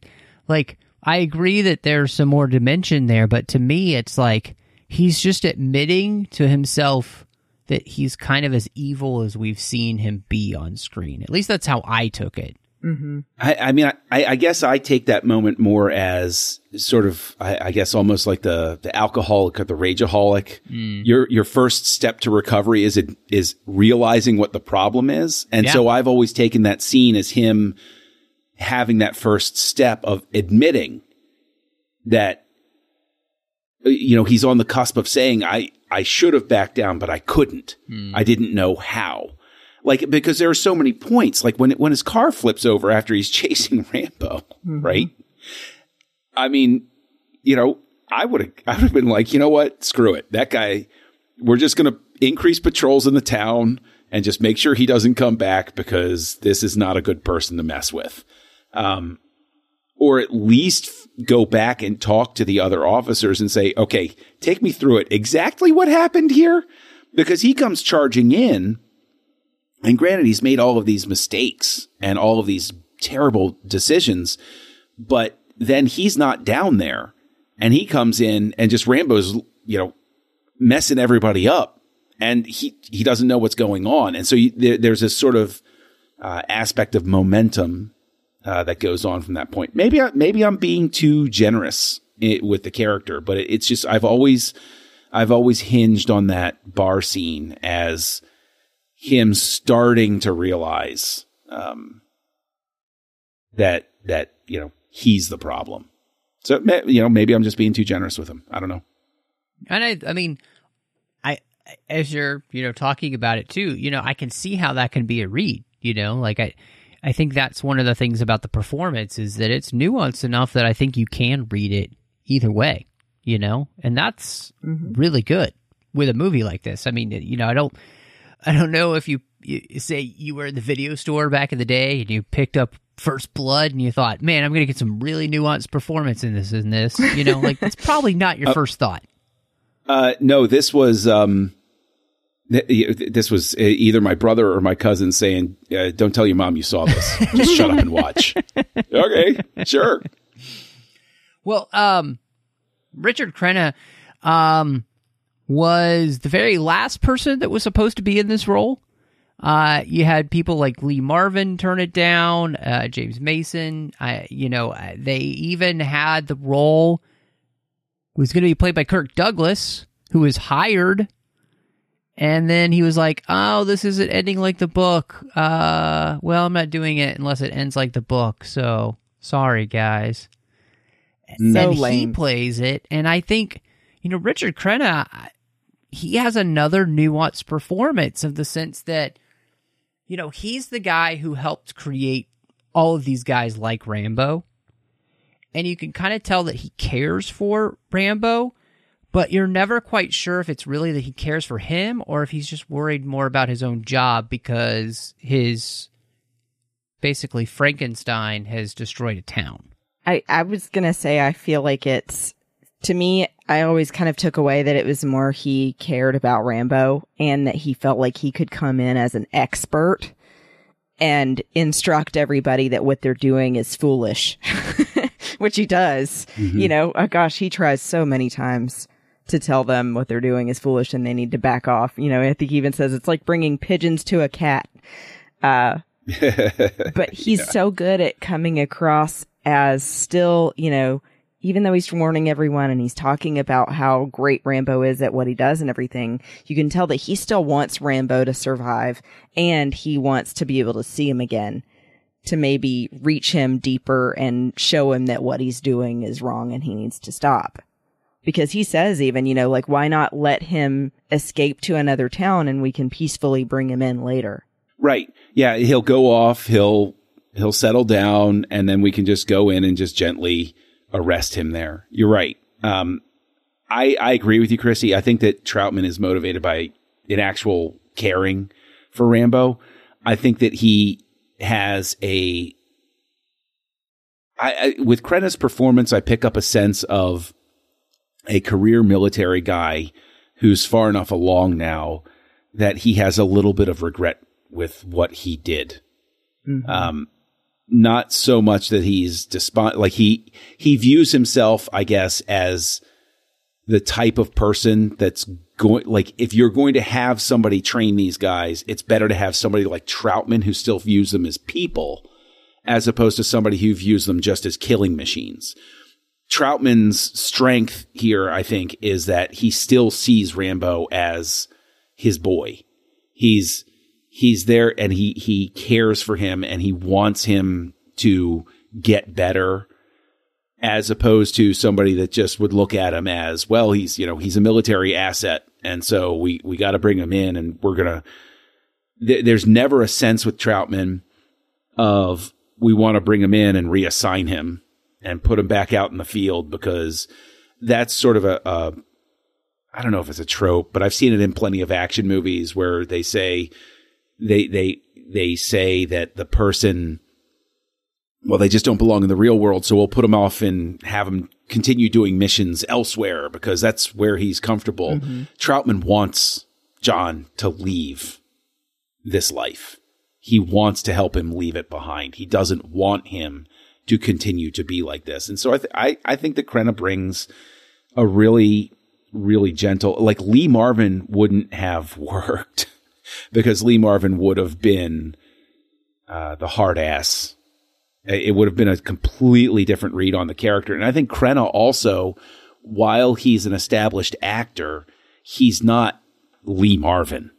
like, I agree that there's some more dimension there, but to me, it's like he's just admitting to himself that he's kind of as evil as we've seen him be on screen. At least that's how I took it. Mm-hmm. I, I mean, I, I guess I take that moment more as sort of, I, I guess, almost like the the alcoholic or the rageaholic. Mm. Your your first step to recovery is it is realizing what the problem is, and Yeah. so I've always taken that scene as him having that first step of admitting that you know he's on the cusp of saying I I should have backed down, but I couldn't. I didn't know how. Like because there are so many points. Like when when his car flips over after he's chasing Rambo, right? I mean, you know, I would have I would have been like, you know what? Screw it. That guy. We're just going to increase patrols in the town and just make sure he doesn't come back because this is not a good person to mess with. Um, or at least go back and talk to the other officers and say, okay, take me through it. Exactly what happened here? Because he comes charging in and granted, he's made all of these mistakes and all of these terrible decisions, but then he's not down there and he comes in and just Rambo's, you know, messing everybody up and he, he doesn't know what's going on. And so you, there, there's this sort of, uh, aspect of momentum, uh, that goes on from that point. Maybe, I, maybe I'm being too generous i with the character, but it, it's just, I've always, I've always hinged on that bar scene as, him starting to realize um, that that you know he's the problem. So you know maybe I'm just being too generous with him. I don't know. And I, I mean, I as you're you know talking about it too, you know, I can see how that can be a read. You know, like I, I think that's one of the things about the performance is that it's nuanced enough that I think you can read it either way. You know, and that's really good with a movie like this. I mean, you know, I don't, I don't know if you, you say you were in the video store back in the day and you picked up First Blood and you thought, man, I'm going to get some really nuanced performance in this, in this. You know, like it's probably not your first thought. Uh, no, this was um, th- this was uh, either my brother or my cousin saying, uh, "Don't tell your mom you saw this. Just shut up and watch." okay, sure. Well, um, Richard Crenna, um, was the very last person that was supposed to be in this role. Uh, you had people like Lee Marvin turn it down, uh, James Mason. I, you know, they even had the role was going to be played by Kirk Douglas, who was hired, and then he was like, "Oh, this isn't ending like the book. Uh, well, I'm not doing it unless it ends like the book. So sorry, guys." And he lame. plays it, and I think you know Richard Crenna. He has another nuanced performance of the sense that you know, he's the guy who helped create all of these guys like Rambo. And you can kind of tell that he cares for Rambo, but you're never quite sure if it's really that he cares for him or if he's just worried more about his own job because his basically Frankenstein has destroyed a town. I, I was gonna say I feel like it's to me I always kind of took away that it was more he cared about Rambo and that he felt like he could come in as an expert and instruct everybody that what they're doing is foolish. Which he does. Mm-hmm. You know, oh gosh, he tries so many times to tell them what they're doing is foolish and they need to back off. You know, I think he even says it's like bringing pigeons to a cat. Uh, but he's so good at coming across as still, you know, even though he's warning everyone and he's talking about how great Rambo is at what he does and everything, you can tell that he still wants Rambo to survive and he wants to be able to see him again to maybe reach him deeper and show him that what he's doing is wrong and he needs to stop. Because he says even, you know, like, why not let him escape to another town and we can peacefully bring him in later? Right. Yeah, he'll go off, he'll he'll settle down and then we can just go in and just gently arrest him there. You're right. Um I I agree with you Chrissy. I think that Troutman is motivated by an actual caring for Rambo. I think that he has a I, I with Crenna's performance I pick up a sense of a career military guy who's far enough along now that he has a little bit of regret with what he did. Um, not so much that he's despond like he he views himself, I guess, as the type of person that's going like if you're going to have somebody train these guys, it's better to have somebody like Troutman who still views them as people as opposed to somebody who views them just as killing machines. Troutman's strength here, I think, is that he still sees Rambo as his boy. He's he's there and he he cares for him and he wants him to get better as opposed to somebody that just would look at him as well he's you know he's a military asset and so we we got to bring him in and we're to th- there's never a sense with Troutman of we want to bring him in and reassign him and put him back out in the field because that's sort of a, a I don't know if it's a trope, but I've seen it in plenty of action movies where they say they they they say that the person well they just don't belong in the real world so we'll put him off and have him continue doing missions elsewhere because that's where he's comfortable. Mm-hmm. Troutman wants John to leave this life. He wants to help him leave it behind. He doesn't want him to continue to be like this. And so I th- I, I think that Crenna brings a really really gentle like Lee Marvin wouldn't have worked because Lee Marvin would have been uh, the hard ass. It would have been a completely different read on the character. And I think Crenna also, while he's an established actor, he's not Lee Marvin.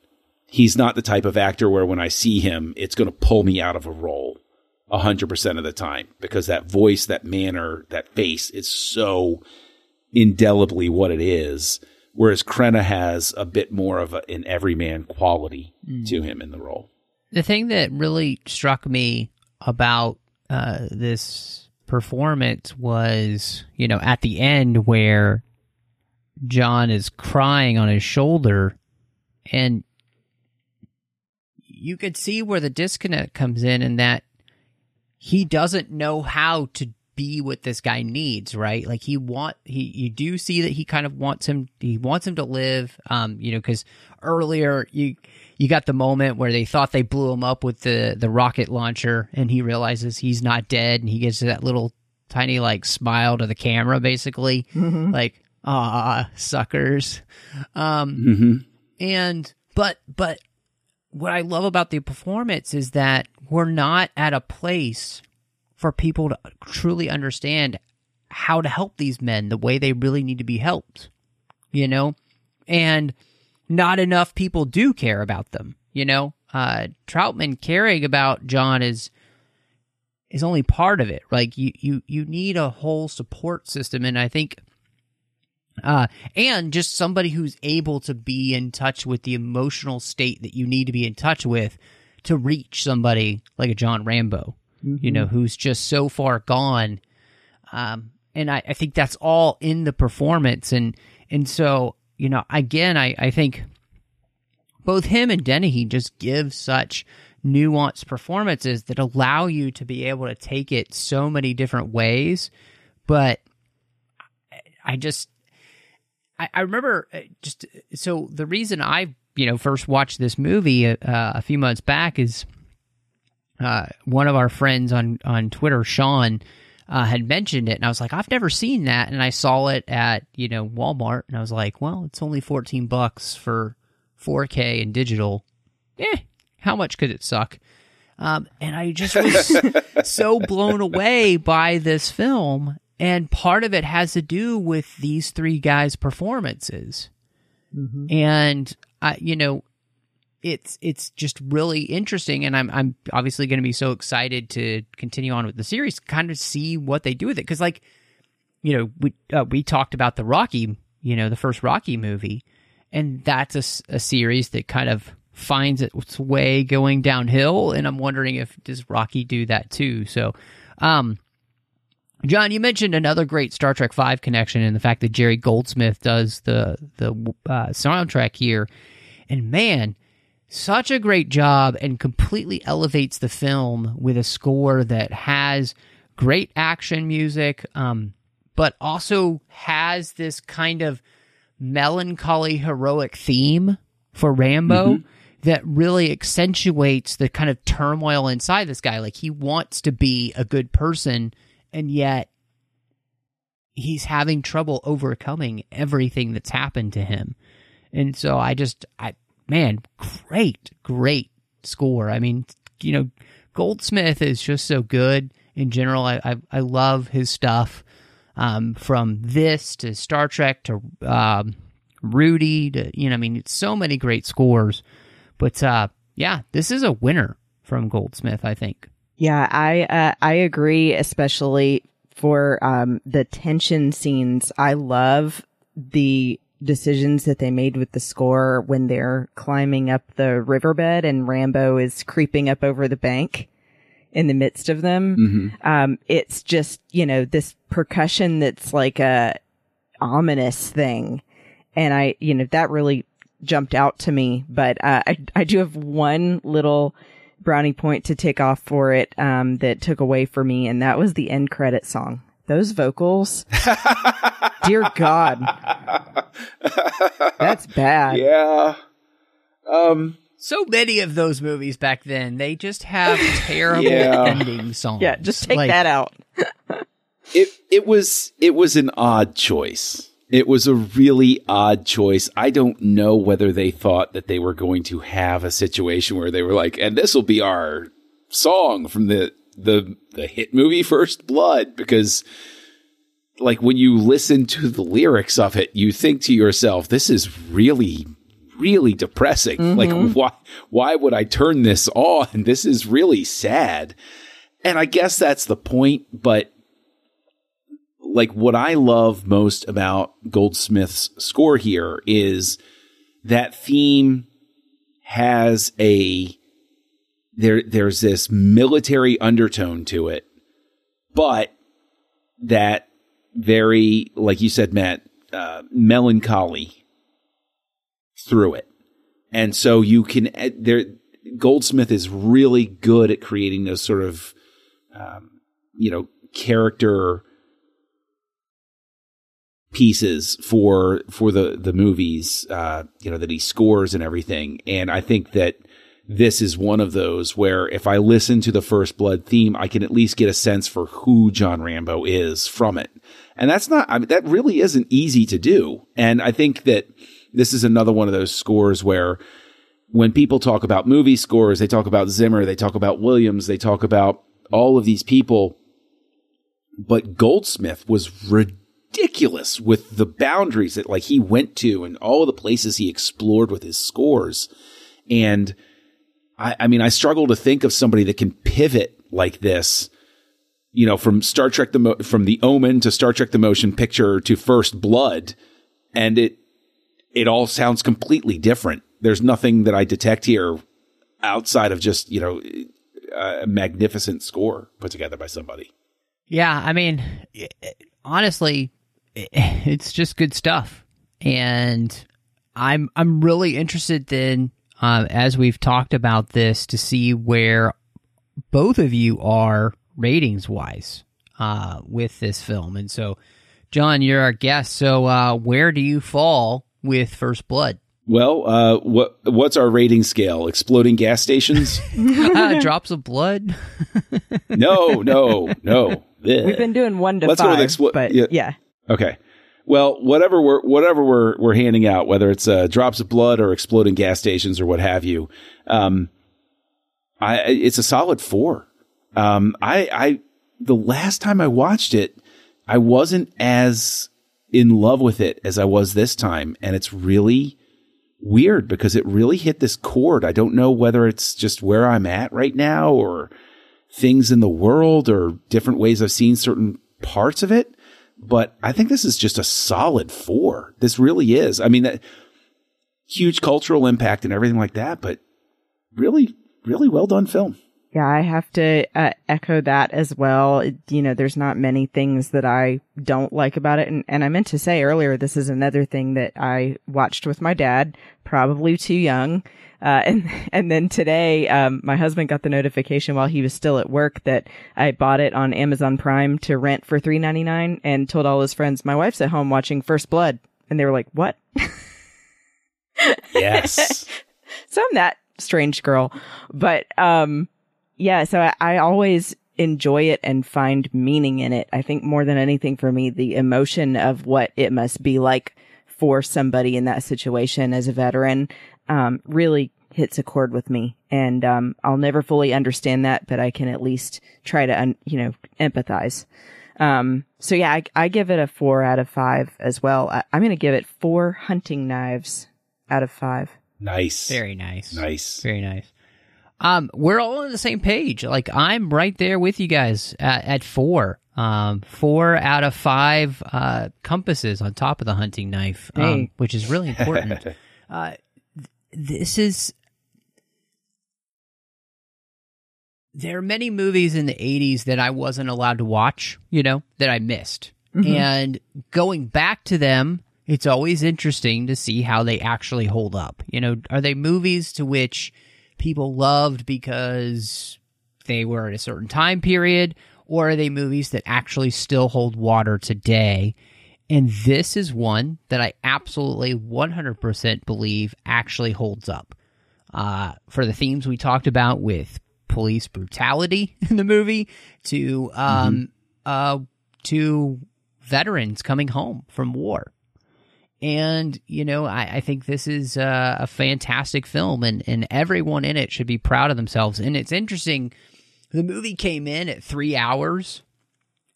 He's not the type of actor where when I see him, it's going to pull me out of a role a hundred percent of the time because that voice, that manner, that face is so indelibly what it is. Whereas Crenna has a bit more of a, an everyman quality to him in the role. The thing that really struck me about uh, this performance was, you know, at the end where John is crying on his shoulder, and you could see where the disconnect comes in, and that he doesn't know how to be what this guy needs, right? Like he want he you do see that he kind of wants him he wants him to live um you know cuz earlier you you got the moment where they thought they blew him up with the the rocket launcher and he realizes he's not dead and he gets that little tiny like smile to the camera, basically, like ah suckers. Um, hmm and but but what I love about the performance is that we're not at a place for people to truly understand how to help these men the way they really need to be helped. You know? And not enough people do care about them, you know? Uh Troutman caring about John is is only part of it. Like you you you need a whole support system and I think uh, and just somebody who's able to be in touch with the emotional state that you need to be in touch with to reach somebody like a John Rambo, you know, who's just so far gone. Um, and I, I think that's all in the performance. And, and so, you know, again, I, I think both him and Dennehy just give such nuanced performances that allow you to be able to take it so many different ways. But I just, I, I remember uh, just so the reason I you know first watched this movie uh, a few months back is uh, one of our friends on on Twitter, Sean, uh, had mentioned it, and I was like, I've never seen that, and I saw it at you know Walmart, and I was like, well, it's only fourteen bucks for 4K and digital. Eh, how much could it suck? Um, and I just was so blown away by this film. And part of it has to do with these three guys' performances. And I, you know, it's it's just really interesting, and I'm I'm obviously going to be so excited to continue on with the series, kind of see what they do with it, because like, you know, we uh, we talked about the Rocky, you know, the first Rocky movie, and that's a series that kind of finds its way going downhill, and I'm wondering if does Rocky do that too? So, um, John, you mentioned another great Star Trek Five connection, and the fact that Jerry Goldsmith does the the uh, soundtrack here, and man, such a great job, and completely elevates the film with a score that has great action music, um, but also has this kind of melancholy heroic theme for Rambo that really accentuates the kind of turmoil inside this guy. Like he wants to be a good person, and yet he's having trouble overcoming everything that's happened to him. And so I just, I man, great, great score. I mean, you know, Goldsmith is just so good in general. I I, I love his stuff. Um, from this to Star Trek to um, Rudy to you know, I mean, it's so many great scores. But uh, yeah, this is a winner from Goldsmith. I think. Yeah, I uh, I agree, especially for um, the tension scenes. I love the decisions that they made with the score when they're climbing up the riverbed and Rambo is creeping up over the bank in the midst of them. Um, it's just you know this percussion that's like a ominous thing, and I you know that really jumped out to me. But uh, I I do have one little brownie point to take off for it um, that took away for me, and that was the end credit song. Those vocals, dear God, that's bad. Yeah. Um. So many of those movies back then, they just have terrible Yeah. ending songs. Yeah, just take Like, that out. It it was it was an odd choice. It was a really odd choice. I don't know whether they thought that they were going to have a situation where they were like, and this will be our song from the the the hit movie First Blood because like when you listen to the lyrics of it, you think to yourself, this is really really depressing. Mm-hmm. Like why why would I turn this on? This is really sad. And I guess that's the point, but like what I love most about Goldsmith's score here is that theme has a there there's this military undertone to it, but that very like you said, Matt, uh, melancholy through it, and so you can uh, there. Goldsmith is really good at creating those sort of um, you know character pieces for for the the movies uh you know that he scores and everything and i think that this is one of those where if I listen to the First Blood theme, I can at least get a sense for who John Rambo is from it. And that's not, I mean, that really isn't easy to do. And I think that this is another one of those scores where when people talk about movie scores, they talk about Zimmer, they talk about Williams, they talk about all of these people. But Goldsmith was ridiculous with the boundaries that like he went to and all the places he explored with his scores. And I, I mean, I struggle to think of somebody that can pivot like this you know, from Star Trek the Mo- from the Omen to Star Trek the Motion Picture to First Blood, and it it all sounds completely different. There's nothing that I detect here outside of just you know a magnificent score put together by somebody. Yeah, I mean, honestly, it's just good stuff, and I'm I'm really interested then, uh, as we've talked about this, to see where both of you are ratings wise uh, with this film. And so, John, you're our guest. So, uh, where do you fall with First Blood? Well, uh, what what's our rating scale? Exploding gas stations? Drops of blood? no, no, no. We've been doing one to Let's five, go with expl- but yeah. yeah. Okay. Well, whatever we're whatever we're we're handing out, whether it's uh, drops of blood or exploding gas stations or what have you, um, I it's a solid four. Um, I, I, the last time I watched it, I wasn't as in love with it as I was this time. And it's really weird because it really hit this chord. I don't know whether it's just where I'm at right now or things in the world or different ways I've seen certain parts of it. But I think this is just a solid four. This really is. I mean, that huge cultural impact and everything like that, but really, really well done film. Yeah, I have to uh, echo that as well. You know, there's not many things that I don't like about it. And, and I meant to say earlier, this is another thing that I watched with my dad, probably too young. Uh, and, and then today, um, my husband got the notification while he was still at work that I bought it on Amazon Prime to rent for three ninety nine and told all his friends, my wife's at home watching First Blood. And they were like, what? Yes. so I'm that strange girl. But, um, yeah, so I, I, always enjoy it and find meaning in it. I think more than anything for me, the emotion of what it must be like for somebody in that situation as a veteran, um, really hits a chord with me. And, um, I'll never fully understand that, but I can at least try to, un- you know, empathize. Um, so yeah, I, I, give it a four out of five as well. I, I'm going to give it four hunting knives out of five. Nice. Very nice. Nice. Very nice. Um, we're all on the same page. Like I'm right there with you guys at, at four. Um, four out of five uh, compasses on top of the hunting knife, um, Hey. which is really important. uh, th- this is. There are many movies in the 80s that I wasn't allowed to watch, you know, that I missed. Mm-hmm. And going back to them, it's always interesting to see how they actually hold up. You know, are they movies to which people loved because they were at a certain time period, or are they movies that actually still hold water today? And this is one that I absolutely 100% believe actually holds up. Uh, for the themes we talked about with police brutality in the movie to um, uh, to veterans coming home from war. And, you know, I, I think this is uh, a fantastic film, and, and everyone in it should be proud of themselves. And it's interesting, the movie came in at three hours,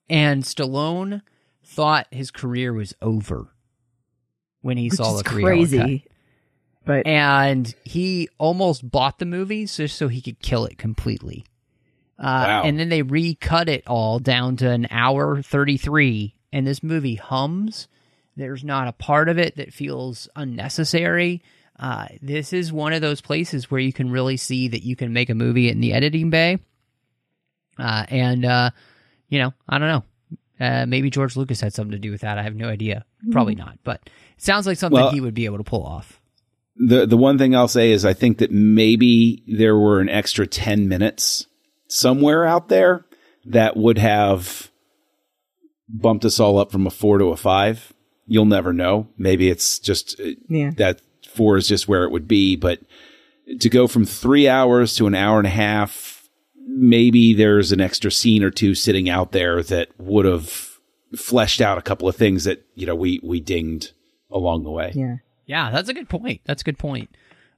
and Stallone thought his career was over when he Which saw is the three crazy. hour cut. But And he almost bought the movie just so he could kill it completely. Uh, Wow. And then they recut it all down to an hour 33, and this movie hums. There's not a part of it that feels unnecessary. Uh, this is one of those places where you can really see that you can make a movie in the editing bay. Uh, and, uh, you know, I don't know. Uh, maybe George Lucas had something to do with that. I have no idea. Probably not. But it sounds like something Well- he would be able to pull off. The the one thing I'll say is I think that maybe there were an extra 10 minutes somewhere out there that would have bumped us all up from a 4 to a 5. You'll never know. Maybe it's just uh, yeah. that 4 is just where it would be, but to go from three hours to an hour and a half, maybe there's an extra scene or two sitting out there that would have fleshed out a couple of things that you know we we dinged along the way. Yeah. Yeah, that's a good point. That's a good point.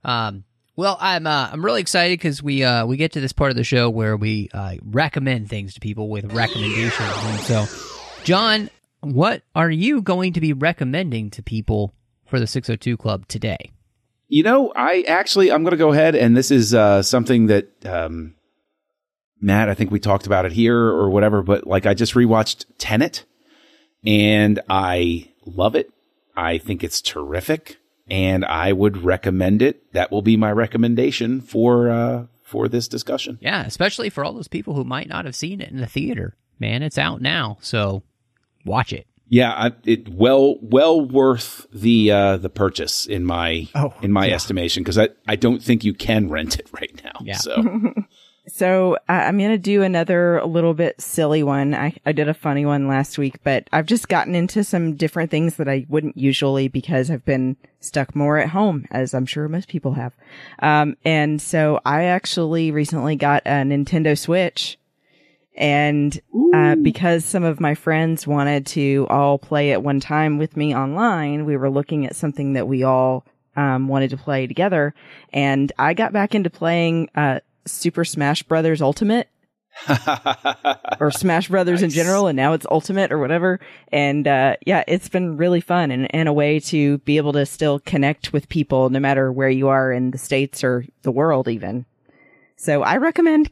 Um, well, I'm uh, I'm really excited because we uh, we get to this part of the show where we uh, recommend things to people with recommendations. And so, John, what are you going to be recommending to people for the 602 Club today? You know, I actually I'm going to go ahead and this is uh, something that um, Matt, I think we talked about it here or whatever, but like I just rewatched Tenet and I love it. I think it's terrific and I would recommend it. That will be my recommendation for uh, for this discussion. Yeah, especially for all those people who might not have seen it in the theater. Man, it's out now, so watch it. Yeah, I, it well well worth the uh, the purchase in my Oh, in my yeah. estimation because I, I don't think you can rent it right now. Yeah. So So uh, I'm going to do another little bit silly one. I, I did a funny one last week, but I've just gotten into some different things that I wouldn't usually because I've been stuck more at home, as I'm sure most people have. Um, and so I actually recently got a Nintendo Switch. And uh, because some of my friends wanted to all play at one time with me online, we were looking at something that we all um, wanted to play together. And I got back into playing uh, Super Smash Brothers Ultimate or Smash Brothers in general, and now it's Ultimate or whatever. And uh, yeah, it's been really fun and, and a way to be able to still connect with people no matter where you are in the States or the world, even. So I recommend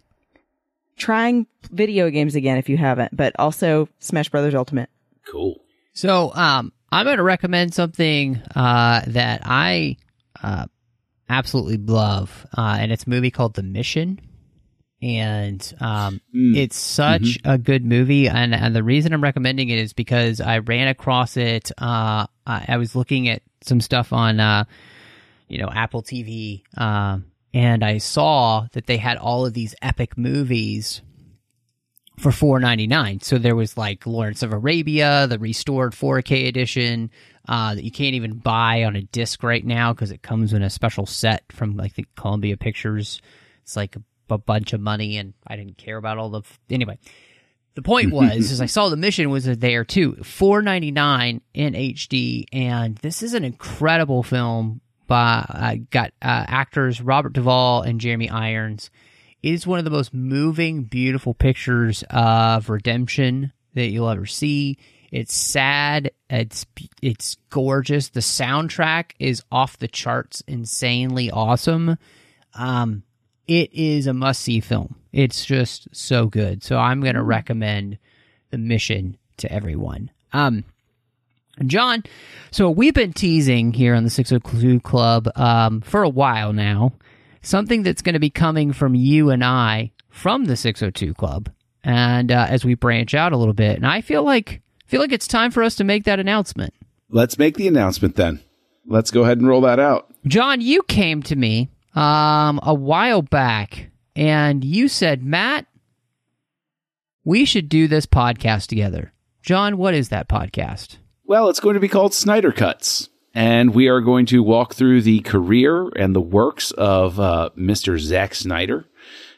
trying video games again if you haven't, but also Smash Brothers Ultimate. cool. So, um, I'm going to recommend something uh, that I uh, absolutely love, uh, and it's a movie called The Mission. And um, Mm. it's such a good movie, and, and the reason I'm recommending it is because I ran across it. Uh, I, I was looking at some stuff on, uh, you know, Apple TV, um, and I saw that they had all of these epic movies for four ninety nine. So there was like Lawrence of Arabia, the restored 4K edition uh, that you can't even buy on a disc right now because it comes in a special set from like the Columbia Pictures. It's like a, a bunch of money, and I didn't care about all the f- anyway. The point was, is I saw the mission was there too, four ninety nine in HD, and this is an incredible film. By uh, got uh, actors Robert Duvall and Jeremy Irons. It is one of the most moving, beautiful pictures of redemption that you'll ever see. It's sad. It's it's gorgeous. The soundtrack is off the charts, insanely awesome. Um, it is a must see film. It's just so good. So I'm going to recommend the mission to everyone. Um, John, so we've been teasing here on the 602 Club um, for a while now. Something that's going to be coming from you and I from the 602 Club, and uh, as we branch out a little bit, and I feel like feel like it's time for us to make that announcement. Let's make the announcement then. Let's go ahead and roll that out. John, you came to me um, a while back, and you said, Matt, we should do this podcast together. John, what is that podcast? Well, it's going to be called Snyder Cuts. And we are going to walk through the career and the works of uh, Mr. Zack Snyder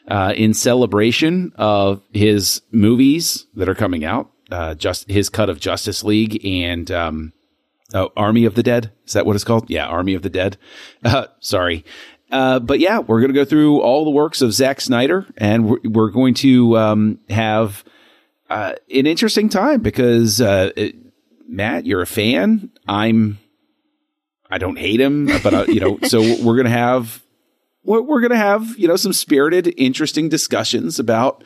uh, in celebration of his movies that are coming out. Uh, just his cut of Justice League and um, oh, Army of the Dead. Is that what it's called? Yeah, Army of the Dead. Uh, sorry. Uh, but yeah, we're going to go through all the works of Zack Snyder, and we're, we're going to um, have uh, an interesting time because uh, it, Matt, you're a fan. I'm. I don't hate him, but uh, you know, so we're gonna have we're, we're gonna have you know some spirited, interesting discussions about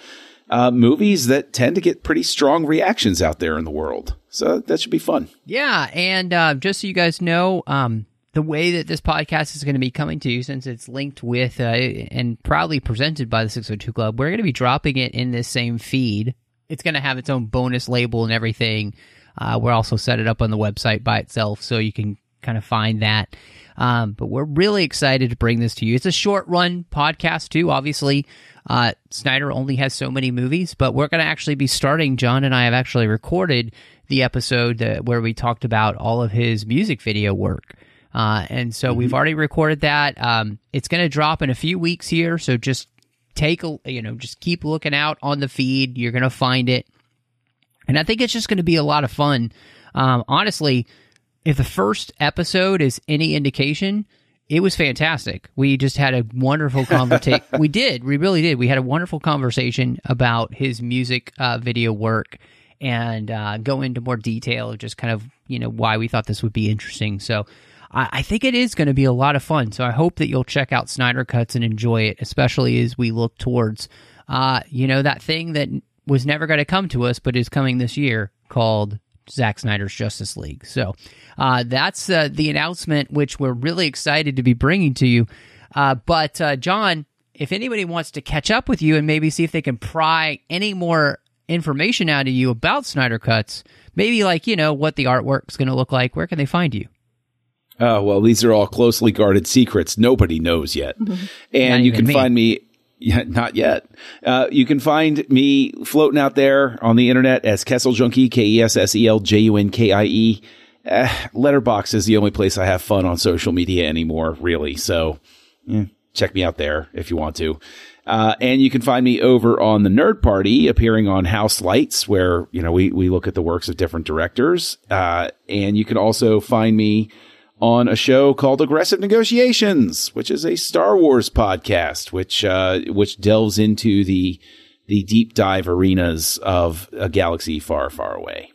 uh, movies that tend to get pretty strong reactions out there in the world. So that should be fun. Yeah, and uh, just so you guys know, um, the way that this podcast is going to be coming to you, since it's linked with uh, and proudly presented by the 602 Club, we're going to be dropping it in this same feed. It's going to have its own bonus label and everything. Uh, we're also set it up on the website by itself, so you can kind of find that. Um, but we're really excited to bring this to you. It's a short run podcast, too. Obviously, uh, Snyder only has so many movies, but we're going to actually be starting. John and I have actually recorded the episode that, where we talked about all of his music video work. Uh, and so we've already recorded that. Um, it's going to drop in a few weeks here. So just take a, you know, just keep looking out on the feed. You're going to find it. And I think it's just going to be a lot of fun. Um, honestly, if the first episode is any indication, it was fantastic. We just had a wonderful conversation. we did. We really did. We had a wonderful conversation about his music uh, video work and uh, go into more detail of just kind of, you know, why we thought this would be interesting. So I, I think it is going to be a lot of fun. So I hope that you'll check out Snyder Cuts and enjoy it, especially as we look towards, uh, you know, that thing that was never going to come to us, but is coming this year called Zack Snyder's Justice League. So uh, that's uh, the announcement, which we're really excited to be bringing to you. Uh, but uh, John, if anybody wants to catch up with you and maybe see if they can pry any more information out of you about Snyder Cuts, maybe like you know what the artwork's going to look like, where can they find you? Oh, well, these are all closely guarded secrets. Nobody knows yet. And you can me. find me, yeah, not yet. Uh, you can find me floating out there on the internet as Kessel Junkie, K E S S E L J U N K I E. Uh, Letterboxd is the only place I have fun on social media anymore, really. So, eh, check me out there if you want to. Uh, and you can find me over on the Nerd Party, appearing on House Lights, where you know we we look at the works of different directors. Uh, and you can also find me on a show called Aggressive Negotiations, which is a Star Wars podcast, which uh, which delves into the the deep dive arenas of a galaxy far, far away.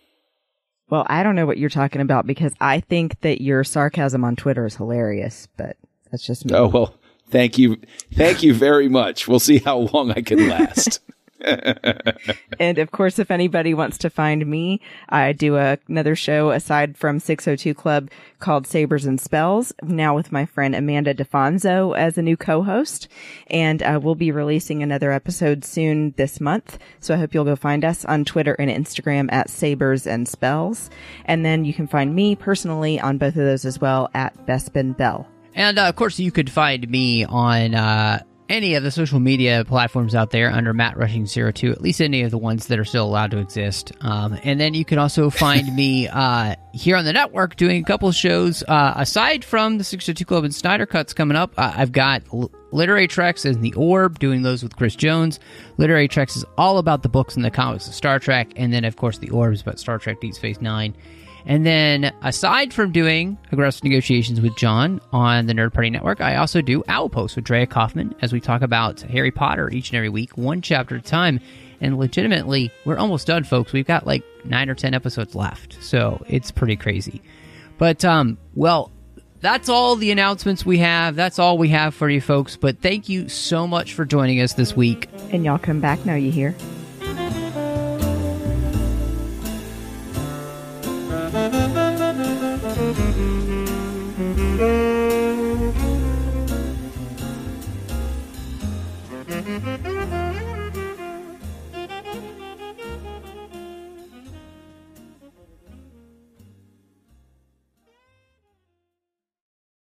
Well, I don't know what you're talking about because I think that your sarcasm on Twitter is hilarious, but that's just me. Oh well, thank you, thank you very much. We'll see how long I can last. And of course, if anybody wants to find me, I do a, another show aside from 602 Club called Sabers and Spells, now with my friend Amanda DeFonso as a new co-host. And uh, we'll be releasing another episode soon this month. So I hope you'll go find us on Twitter and Instagram at Sabers and Spells. And then you can find me personally on both of those as well at Bespin Bell. And uh, of course, you could find me on uh, any of the social media platforms out there under Matt Rushing Zero Two, at least any of the ones that are still allowed to exist. Um, and then you can also find me uh, here on the network doing a couple of shows. Uh, aside from the 602 Club and Snyder Cuts coming up, uh, I've got L- Literary Treks and The Orb doing those with Chris Jones. Literary Treks is all about the books and the comics of Star Trek. And then, of course, The Orb is about Star Trek Deep Space Nine. And then, aside from doing aggressive negotiations with John on the Nerd Party Network, I also do Owl Post with Drea Kaufman as we talk about Harry Potter each and every week, one chapter at a time. And legitimately, we're almost done, folks. We've got like nine or ten episodes left, so it's pretty crazy. But um, well, that's all the announcements we have. That's all we have for you, folks. But thank you so much for joining us this week. And y'all come back now, you hear?